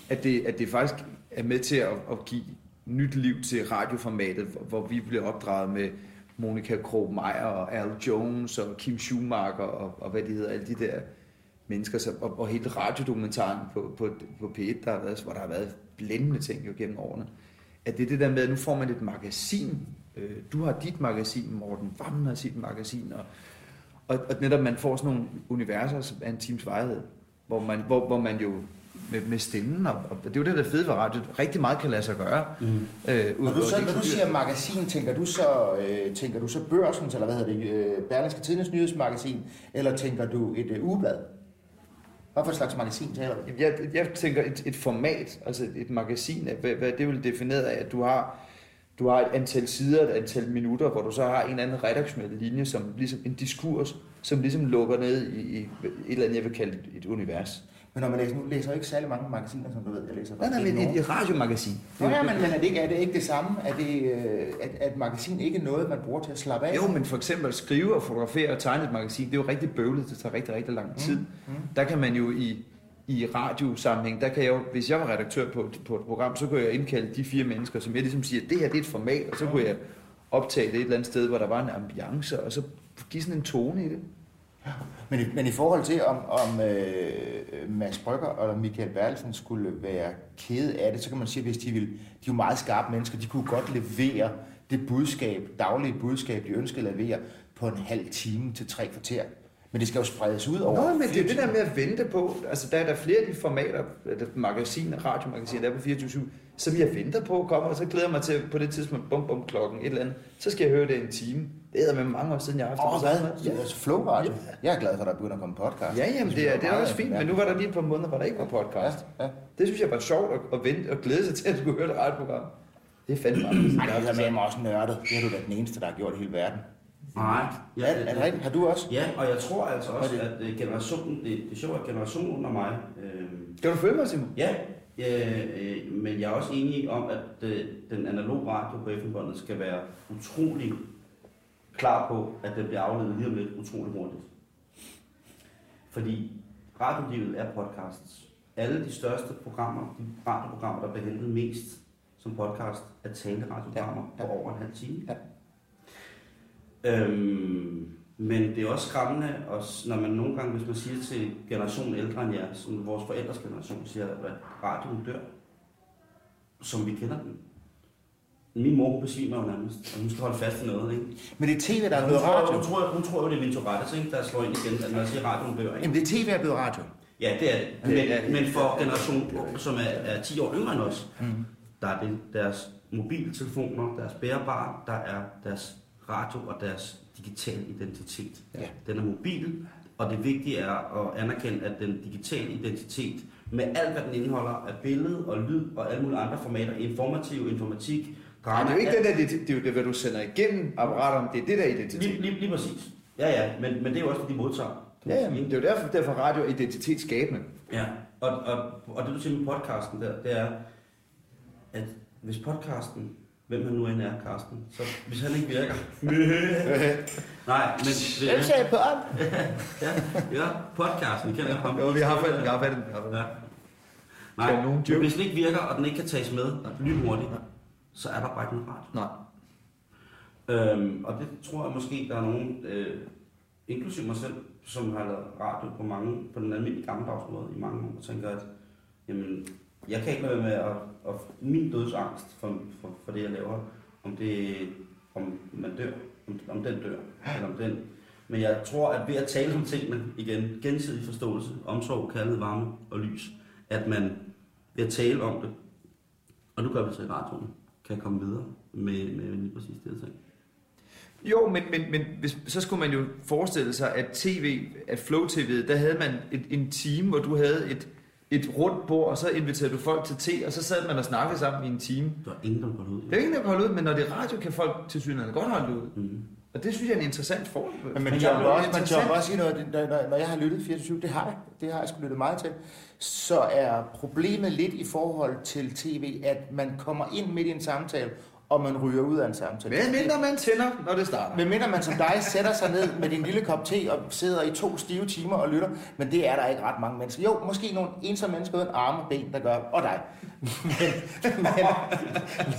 [SPEAKER 3] At det, at det faktisk er med til at, at give nyt liv til radioformatet, hvor, hvor vi bliver opdraget med Monika Krog Meyer og Al Jones og Kim Schumacher og, og hvad de hedder, alle de der mennesker, så, og, og hele radiodokumentaren på, på, på P1, der har været, hvor der har været blændende ting jo gennem årene. At det er det der med, at nu får man et magasin. Øh, Du har dit magasin, Morten Vammen har sit magasin, og, og, og netop man får sådan nogle universer som er en times vejhed, hvor man, hvor, hvor man jo med, med stemmen, og, og det er jo det, der er fedt ved radio, rigtig meget kan lade sig gøre. Mm. Øh,
[SPEAKER 4] Når du, så, når du siger magasin, tænker du så, øh, tænker du så børsens, eller hvad hedder det, øh, Berlingske Tidens nyhedsmagasin, eller tænker du et øh, ugeblad? Hvad for et slags magasin taler du?
[SPEAKER 3] Jeg, jeg tænker et, et format, altså et magasin, hvad, hvad det vil defineret af, at du har, du har et antal sider, et antal minutter, hvor du så har en eller anden redaktionel linje, som ligesom en diskurs, som ligesom lukker ned i, i et eller andet, jeg vil kalde et univers.
[SPEAKER 4] Men når man læser, nu læser jeg ikke særlig mange magasiner, som du ved, jeg læser
[SPEAKER 3] Nej, nej, men et, et radiomagasin.
[SPEAKER 4] Nå, ja, men, men er, det ikke, er det ikke det samme? Er det, øh, at, at magasin ikke er noget, man bruger til at slappe af?
[SPEAKER 3] Jo, men for eksempel at skrive og fotografere og tegne et magasin, det er jo rigtig bøvlet, det tager rigtig, rigtig lang tid. Mm. Der kan man jo i, i radiosammenhæng, der kan jeg jo, hvis jeg var redaktør på, et- på et program, så kunne jeg indkalde de fire mennesker, som jeg ligesom siger, det her det er et format, og så kunne jeg optage det et eller andet sted, hvor der var en ambiance, og så give sådan en tone i det.
[SPEAKER 4] Men, i, men i forhold til, om, om øh, Mads Brygger eller Michael Bertelsen skulle være kede af det, så kan man sige, hvis de vil, de er jo meget skarpe mennesker, de kunne godt levere det budskab, daglige budskab, de ønskede at levere på en halv time til tre kvarter. Men det skal jo spredes ud over
[SPEAKER 3] Nå, men det er det der med at vente på, altså der er der flere af de formater, der magasiner, radiomagasiner, der er på 24 som jeg venter på kommer, og så glæder jeg mig til på det tidspunkt, bum bum klokken, et eller andet, så skal jeg høre det en time. Det er med mange år siden, jeg har haft
[SPEAKER 4] Åh,
[SPEAKER 3] det.
[SPEAKER 4] hvad?
[SPEAKER 3] Ja.
[SPEAKER 4] Altså Flow Radio. Jeg er glad for, at der begynder at komme podcast.
[SPEAKER 3] Ja, jamen det er, det er også fint, men nu var der lige et par måneder, hvor der ikke var podcast.
[SPEAKER 4] Ja, ja.
[SPEAKER 3] Det synes jeg var sjovt at, at vente og glæde sig til at skulle høre det radioprogram. Det er fandme meget.
[SPEAKER 4] Ej, det er med mig også nørdet. Det er du da den eneste, der har gjort i hele verden.
[SPEAKER 2] Nej.
[SPEAKER 4] Ja, er det rigtigt? Har du også?
[SPEAKER 2] Ja, og jeg tror altså også,
[SPEAKER 4] Og det-
[SPEAKER 2] at øh, generationen, det, det er sjovt, at generationen under mig, øh,
[SPEAKER 3] Kan du følge mig, Simon?
[SPEAKER 2] ja, øh, men jeg er også enig om, at øh, den analog radio på FM-båndet skal være utrolig klar på, at den bliver afledet lige om lidt utrolig hurtigt. Fordi radiolivet er podcasts. Alle de største programmer, de radioprogrammer, der bliver hentet mest som podcast, er taleradioprogrammer
[SPEAKER 4] Ja, ja.
[SPEAKER 2] på over en halv time.
[SPEAKER 4] Ja.
[SPEAKER 2] Øhm, men det er også skræmmende, også, når man nogle gange, hvis man siger til generationen ældre end jer, som vores forældres generation siger, at radioen dør, som vi kender den. Min mor hun besvimer jo nærmest, og hun skal holde fast i noget, ikke?
[SPEAKER 4] Men det er tv, der er blevet radio.
[SPEAKER 2] hun, tror, hun tror jo, det er min Tourettes, ikke? der slår ind igen, at når jeg siger radioen dør, ikke?
[SPEAKER 4] Jamen, det er tv, der er blevet radio.
[SPEAKER 2] Ja, det er det.
[SPEAKER 3] Ja, det er-
[SPEAKER 2] Men, men for generation, som er, er 10 år yngre end os,
[SPEAKER 4] Mm.
[SPEAKER 2] der er det deres mobiltelefoner, deres bærbare, der er deres radio og deres digitale identitet.
[SPEAKER 4] Ja.
[SPEAKER 2] Den er mobil, og det vigtige er at anerkende, at den digitale identitet, med alt hvad den indeholder af billede og lyd og alle mulige andre formater, informativ, informatik, drama,
[SPEAKER 3] det er jo ikke
[SPEAKER 2] alt-
[SPEAKER 3] den der, det, det er det, hvad du sender igennem apparaterne, det er det der identitet.
[SPEAKER 2] Lige, lige, lige præcis. Ja, ja, men, men det er jo også, hvad de modtager.
[SPEAKER 3] Ja, ja, men det er jo derfor, derfor radio er identitetsskabende.
[SPEAKER 2] Ja, og, og, og det du siger med podcasten der, det er, at hvis podcasten, hvem han nu end er, Carsten, så hvis han ikke virker... Nej, men...
[SPEAKER 4] Hvem sagde på om?
[SPEAKER 2] ja, ja, podcasten, kender jeg ham.
[SPEAKER 3] Jo, vi har har fat, vi har fat.
[SPEAKER 2] Ja. Nej,
[SPEAKER 3] nogen
[SPEAKER 2] men hvis den ikke virker, og den ikke kan tages med lynhurtigt, så er der bare ikke noget radio.
[SPEAKER 3] Nej.
[SPEAKER 2] Øhm, og det tror jeg måske, der er nogen, øh, inklusive mig selv, som har lavet radio på mange, på den almindelige gammeldags måde i mange år, og tænker, at jamen, jeg kan ikke lade være med at, at min dødsangst for, for, for det, jeg laver, om det om man dør, om, om den dør, eller om den. Men jeg tror, at ved at tale om tingene igen, gensidig forståelse, omsorg, kærlighed, varme og lys, at man ved at tale om det, og nu gør vi det så i radioen, kan komme videre med, med lige præcis det, jeg tænker.
[SPEAKER 3] Jo, men, men, men hvis, så skulle man jo forestille sig, at tv, at Flow TV, der havde man et, en time, hvor du havde et, et rundt bord, og så inviterede du folk til te, og så sad man og snakkede sammen i en time.
[SPEAKER 2] Der er ingen, der går ud.
[SPEAKER 3] Det er jo ingen, der kan holde ud, men når det er radio, kan folk til synligheden godt holde ud.
[SPEAKER 2] Mm.
[SPEAKER 3] Og det synes jeg er en interessant forhold.
[SPEAKER 4] Men man
[SPEAKER 2] blev
[SPEAKER 4] også, man jumper også i noget, når, når, når jeg har lyttet 24 det har jeg, det har jeg sgu lyttet meget til, så er problemet lidt i forhold til tv, at man kommer ind midt i en samtale, og man ryger ud af en samtale.
[SPEAKER 3] Men mindre man tænder, når det starter.
[SPEAKER 4] Men mindre man som dig sætter sig ned med din lille kop te og sidder i to stive timer og lytter, men det er der ikke ret mange mennesker. Jo, måske nogle ensomme mennesker uden arme og ben, der gør, og dig. Men, men,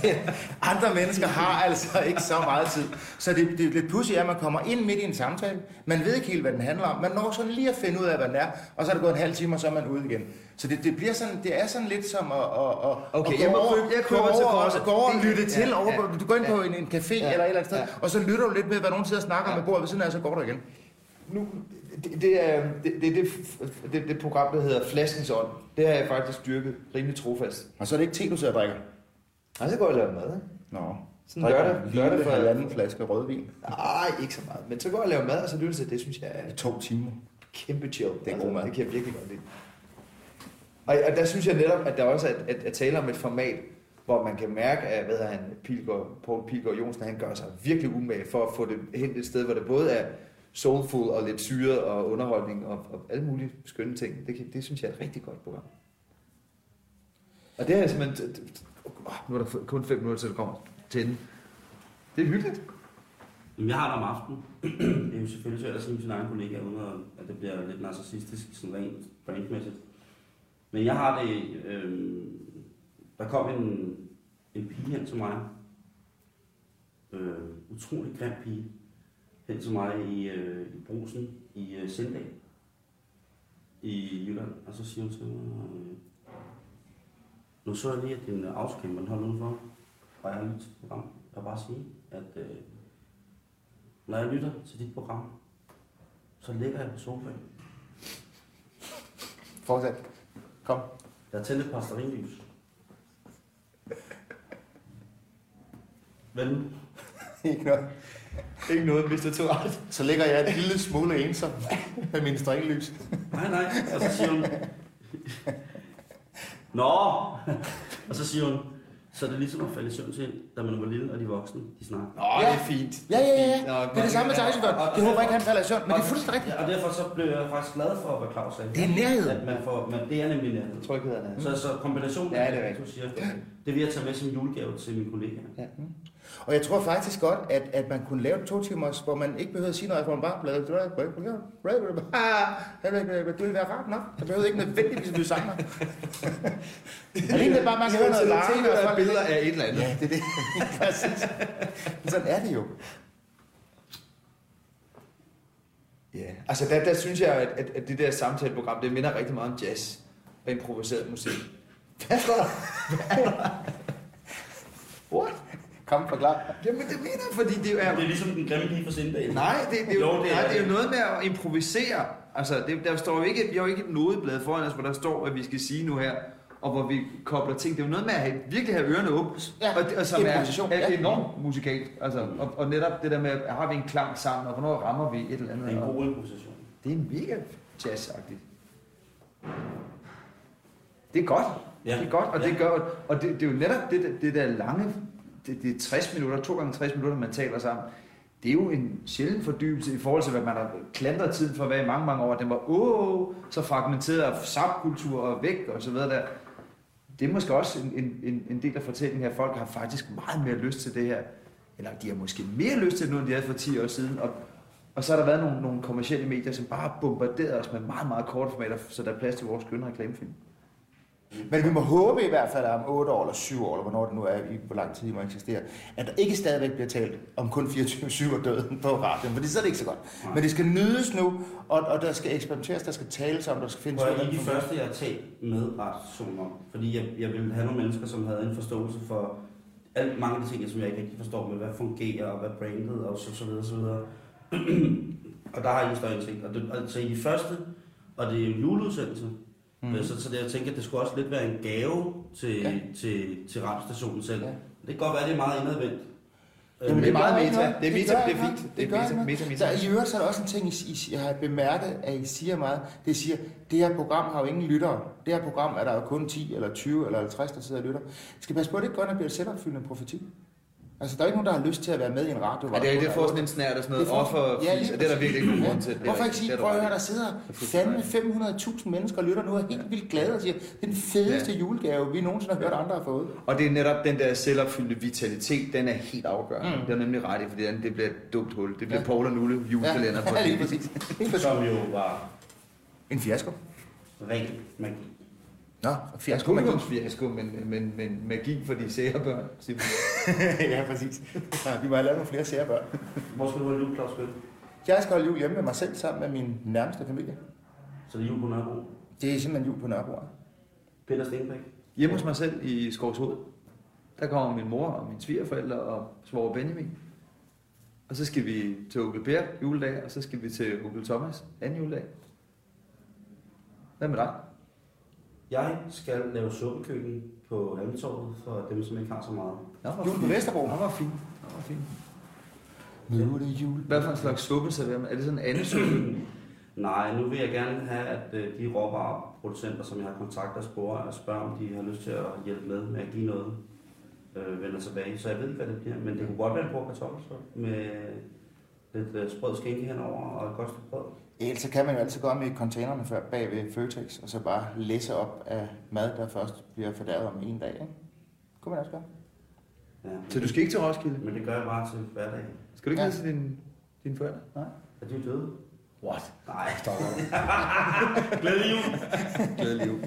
[SPEAKER 4] men andre mennesker har altså ikke så meget tid. Så det, det er lidt pudsigt, at man kommer ind midt i en samtale. Man ved ikke helt, hvad den handler om. Man når sådan lige at finde ud af, hvad den er, og så er det gået en halv time, og så er man ude igen. Så det, det, bliver sådan, det er sådan lidt som at, at, at,
[SPEAKER 3] Okay,
[SPEAKER 4] at
[SPEAKER 3] jeg må
[SPEAKER 4] over,
[SPEAKER 3] købe- jeg køber til
[SPEAKER 4] over, og, gå over og lytte til.
[SPEAKER 3] ja,
[SPEAKER 4] over,
[SPEAKER 3] ja,
[SPEAKER 4] du går ind på en, en café
[SPEAKER 3] Ja,
[SPEAKER 4] eller et eller andet sted,
[SPEAKER 3] ja.
[SPEAKER 4] og så lytter du lidt med, hvad nogen sidder og snakker med bordet ved siden af, så går du igen.
[SPEAKER 3] Nu, det, det er det, det, det, det, det program, der hedder Flaskens Ånd. Det har jeg faktisk dyrket rimelig trofast.
[SPEAKER 4] Og så er det ikke te, du sidder og drikker.
[SPEAKER 3] Nej, så går jeg og laver mad. ikke?
[SPEAKER 4] Nå.
[SPEAKER 3] Sådan lørdag, lørdag for...
[SPEAKER 4] halvanden flaske rødvin
[SPEAKER 3] Nej, ikke så meget. Men så går jeg og laver mad, og så lytter til det. Synes jeg er
[SPEAKER 4] i to timer.
[SPEAKER 3] kæmpe chill.
[SPEAKER 4] Det er god mad.
[SPEAKER 3] Det kan jeg virkelig godt lide. Og, og der synes jeg netop, at der også er at, at, at tale om et format, hvor man kan mærke, at hvad han, Pilgaard, Paul Pilgaard Jonsen, han gør sig virkelig umage for at få det hen et sted, hvor det både er soulful og lidt syret og underholdning og, og alle mulige skønne ting. Det, kan- det synes jeg er et rigtig godt program. Og det er simpelthen... Oh, nu er der kun 5 minutter, til det kommer til den. Det er hyggeligt.
[SPEAKER 2] Jamen, jeg har det om aftenen. det er jo selvfølgelig svært at sige sin egen kollega, uden at- at det bliver lidt narcissistisk, sådan rent brandmæssigt. Men jeg har det... Øh, der kom en, en pige hen til mig. Øh, utrolig grim pige. Hen til mig i, øh, i brusen i øh, Sindal. I Jylland. Og så siger hun til mig... Øh, nu så jeg lige, at din autocamper den holdt udenfor. Og jeg har lyttet til program. Jeg vil bare sige, at... Øh, når jeg lytter til dit program, så ligger jeg på sofaen.
[SPEAKER 3] Fortsæt. Kom.
[SPEAKER 2] Jeg har tændt et. Hvad nu?
[SPEAKER 3] Ikke noget. Ikke noget, Mr. Tourette.
[SPEAKER 4] Så ligger jeg en lille smule ensom med mine strikkelyst.
[SPEAKER 2] Nej, nej. Og så siger hun... Nå! Og så siger hun, så er det ligesom at falde i søvn til, da man var lille, og de voksne, de snakker.
[SPEAKER 3] Nå, ja. det er fint.
[SPEAKER 4] Ja, ja, ja.
[SPEAKER 3] Nå,
[SPEAKER 4] Det er det samme med taxiføren. Det håber jeg ikke, han falder i søvn, men det er fuldstændig rigtigt.
[SPEAKER 2] Og derfor så blev jeg faktisk glad for, hvad Claus sagde.
[SPEAKER 4] Det er nærhed.
[SPEAKER 2] At man får, man, det er nemlig nærhed.
[SPEAKER 3] Trygheden er.
[SPEAKER 2] Så, så kombinationen
[SPEAKER 3] Ja, det er
[SPEAKER 2] det, du siger, det vil jeg tage med som julegave til mine kollegaer.
[SPEAKER 3] Ja.
[SPEAKER 4] Og jeg tror faktisk godt, at, at man kunne lave to timers, hvor man ikke behøvede at sige noget, hvor man bare blev... Det ville være rart nok. Der behøvede ikke nødvendigvis blive sanger. Alene bare, man kan høre noget larme. og folk-
[SPEAKER 3] billeder af et eller andet.
[SPEAKER 4] Ja, det er det. Præcis. Men sådan er det jo.
[SPEAKER 3] Ja, altså der, der synes jeg, at, at, at det der samtaleprogram, det minder rigtig meget om jazz og improviseret musik. Hvad står der? What?
[SPEAKER 4] Kom, forklar.
[SPEAKER 3] Jamen det mener jeg, fordi det er...
[SPEAKER 2] Det er ligesom den grimme pige fra Sindal.
[SPEAKER 3] Nej, det, det, er jo,
[SPEAKER 2] Jo, det
[SPEAKER 3] det,
[SPEAKER 2] er
[SPEAKER 3] nej, det er jo
[SPEAKER 2] det.
[SPEAKER 3] noget med at improvisere. Altså, det, der står jo ikke, vi har jo ikke et nodeblad foran os, hvor der står, hvad vi skal sige nu her, og hvor vi kobler ting. Det er jo noget med at have, virkelig have ørerne åbne,
[SPEAKER 4] Ja,
[SPEAKER 3] og, og som er, er
[SPEAKER 4] ja.
[SPEAKER 3] enormt musikalt. Altså, og, og, netop det der med, har vi en klang sammen, og hvornår rammer vi et eller andet.
[SPEAKER 2] Det er en god improvisation.
[SPEAKER 3] Det er mega jazzagtigt. Det er godt.
[SPEAKER 2] Ja.
[SPEAKER 3] Det er godt, og,
[SPEAKER 2] Ja.
[SPEAKER 3] det, gør, og det, det er jo netop det, det der lange, det, det er 60 minutter, to gange 60 minutter, man taler sammen. Det er jo en sjælden fordybelse i forhold til, hvad man har klandret tiden for at være i mange, mange år. Den var åh, så fragmenteret af subkultur og væk og så videre der. Det er måske også en, en, en, del af fortællingen her. Folk har faktisk meget mere lyst til det her. Eller de har måske mere lyst til det nu, end de havde for 10 år siden. Og, og så har der været nogle, nogle kommersielle medier, som bare har bombarderet os med meget, meget korte formater, så der er plads til vores skønne reklamefilm.
[SPEAKER 4] Men vi må håbe i hvert fald, at om 8 år eller 7 år, eller hvornår det nu er, i hvor lang tid det må eksistere, at der ikke stadigvæk bliver talt om kun 24-7 og døden på radioen, for så er det ikke så godt.
[SPEAKER 2] Nej.
[SPEAKER 4] Men det skal nydes nu, og, og der skal eksperimenteres, der skal tales om, der skal findes...
[SPEAKER 2] I er de første, jeg har talt med retszoner om. Fordi jeg, jeg ville have nogle mennesker, som havde en forståelse for alt, mange af de ting, som jeg ikke rigtig forstår med, hvad fungerer, og hvad brandet, og så, så videre, så videre. og der har I en større indsigt. Og det, altså i de første, og det er jo en juleudsendelse,
[SPEAKER 4] Mm.
[SPEAKER 2] mm. så, så det, jeg tænker, at det skulle også lidt være en gave til,
[SPEAKER 4] Ja.
[SPEAKER 2] til, til radiostationen selv.
[SPEAKER 4] Ja.
[SPEAKER 2] Det kan godt være, at det er meget indadvendt.
[SPEAKER 4] Jamen,
[SPEAKER 3] det er
[SPEAKER 4] gør
[SPEAKER 3] meget meta.
[SPEAKER 4] noget.
[SPEAKER 3] Det er meta,
[SPEAKER 4] gør
[SPEAKER 3] det er fint.
[SPEAKER 4] noget.
[SPEAKER 3] Det er
[SPEAKER 4] gør
[SPEAKER 3] meta, meta, meta.
[SPEAKER 4] Der, I øvrigt så er der også en ting, I, I, jeg har bemærket, at I siger meget. Det siger, det her program har jo ingen lyttere. Det her program er der jo kun 10 eller 20 eller 50, der sidder og lytter. Skal passe på, at det ikke går ind og bliver et selvopfyldende profeti. Altså, der er ikke nogen, der har lyst til at være med i en radio.
[SPEAKER 3] Ja, det er det får sådan en snært og sådan noget offer,
[SPEAKER 4] Ja,
[SPEAKER 3] ja,
[SPEAKER 4] lige
[SPEAKER 3] og det er der virkelig ikke nogen grund til.
[SPEAKER 4] Hvorfor ikke sige,
[SPEAKER 3] Det
[SPEAKER 4] prøv at høre, der sidder
[SPEAKER 3] er
[SPEAKER 4] fandme 500.000 mennesker og lytter nu og er helt vildt glade og siger, det er den fedeste
[SPEAKER 3] Ja.
[SPEAKER 4] julegave, vi nogensinde har hørt andre har fået.
[SPEAKER 3] Og det er netop den der selvopfyldte vitalitet, den er helt afgørende.
[SPEAKER 4] Mm.
[SPEAKER 3] Det er nemlig ret i, fordi det bliver et dumt hul. Det bliver
[SPEAKER 4] Ja.
[SPEAKER 3] Paul og Nulle julekalender på
[SPEAKER 4] ja,
[SPEAKER 3] evigt.
[SPEAKER 4] præcis. Lige præcis.
[SPEAKER 2] Som jo var
[SPEAKER 4] En fiasko.
[SPEAKER 2] ren magi.
[SPEAKER 4] Nå,
[SPEAKER 3] Jeg
[SPEAKER 4] fiasko.
[SPEAKER 3] skulle
[SPEAKER 4] magi.
[SPEAKER 3] fiasko, men, men, men magi for de sære børn.
[SPEAKER 4] Ja, præcis. Ja, vi må have lavet nogle flere særbørn.
[SPEAKER 2] Hvor skal du holde jul, Claus?
[SPEAKER 4] Jeg skal holde jul hjemme med mig selv sammen med min nærmeste familie.
[SPEAKER 2] Så det er jul på Nørrebro.
[SPEAKER 4] Det er simpelthen jul på Nørrebro.
[SPEAKER 2] Peter Stenbæk.
[SPEAKER 3] Hjemme hos mig selv i Skovshoved, der kommer min mor og mine svigerforældre og svoger Benjamin. Og så skal vi til onkel Per juledag, og så skal vi til onkel Thomas anden juledag. Hvad med dig?
[SPEAKER 2] Jeg skal lave suppekøkken på Halmtorvet for dem, som ikke har så meget.
[SPEAKER 3] Nå,
[SPEAKER 4] Jul på. Vesterbro.
[SPEAKER 3] Nå, hvor fint. Nå, hvor fint.
[SPEAKER 4] Nu er det jul.
[SPEAKER 3] Hvad for en slags suppe serverer man? Er det sådan en anden suppe?
[SPEAKER 2] Nej, nu vil jeg gerne have, at øh, de råvareproducenter, som jeg har kontaktet, spørger, og spørger, om de har lyst til at hjælpe med med at give noget, øh, vender tilbage. Så jeg ved ikke, hvad det bliver, men det kunne godt være en pork kartoffelsuppe med lidt øh, sprød skinke henover og et godt stykke brød.
[SPEAKER 4] Ellers så kan man jo altid gå om i containerne før, bag ved Føtex, og så bare læse op af mad, der først bliver fordærvet om en dag. Ikke? Kunne man også gøre.
[SPEAKER 2] Ja.
[SPEAKER 3] Så du skal ikke til Roskilde?
[SPEAKER 2] Men det gør jeg bare til hverdag.
[SPEAKER 3] Skal du ikke
[SPEAKER 4] Ja.
[SPEAKER 3] til din, dine forældre? Nej.
[SPEAKER 2] Er de døde?
[SPEAKER 3] What?
[SPEAKER 2] Nej.
[SPEAKER 3] Du.
[SPEAKER 2] Glædelig jul.
[SPEAKER 3] Glædelig jul.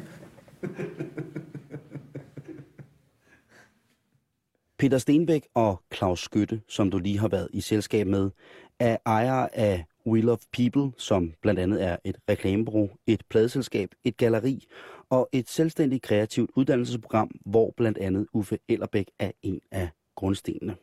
[SPEAKER 2] Peter Stenbæk og Claus Skytte, som du lige har været i selskab med, er ejere af Wheel of People, som blandt andet er et reklamebureau, et pladeselskab, et galleri og et selvstændigt kreativt uddannelsesprogram, hvor blandt andet Uffe Ellerbæk er en af grundstenene.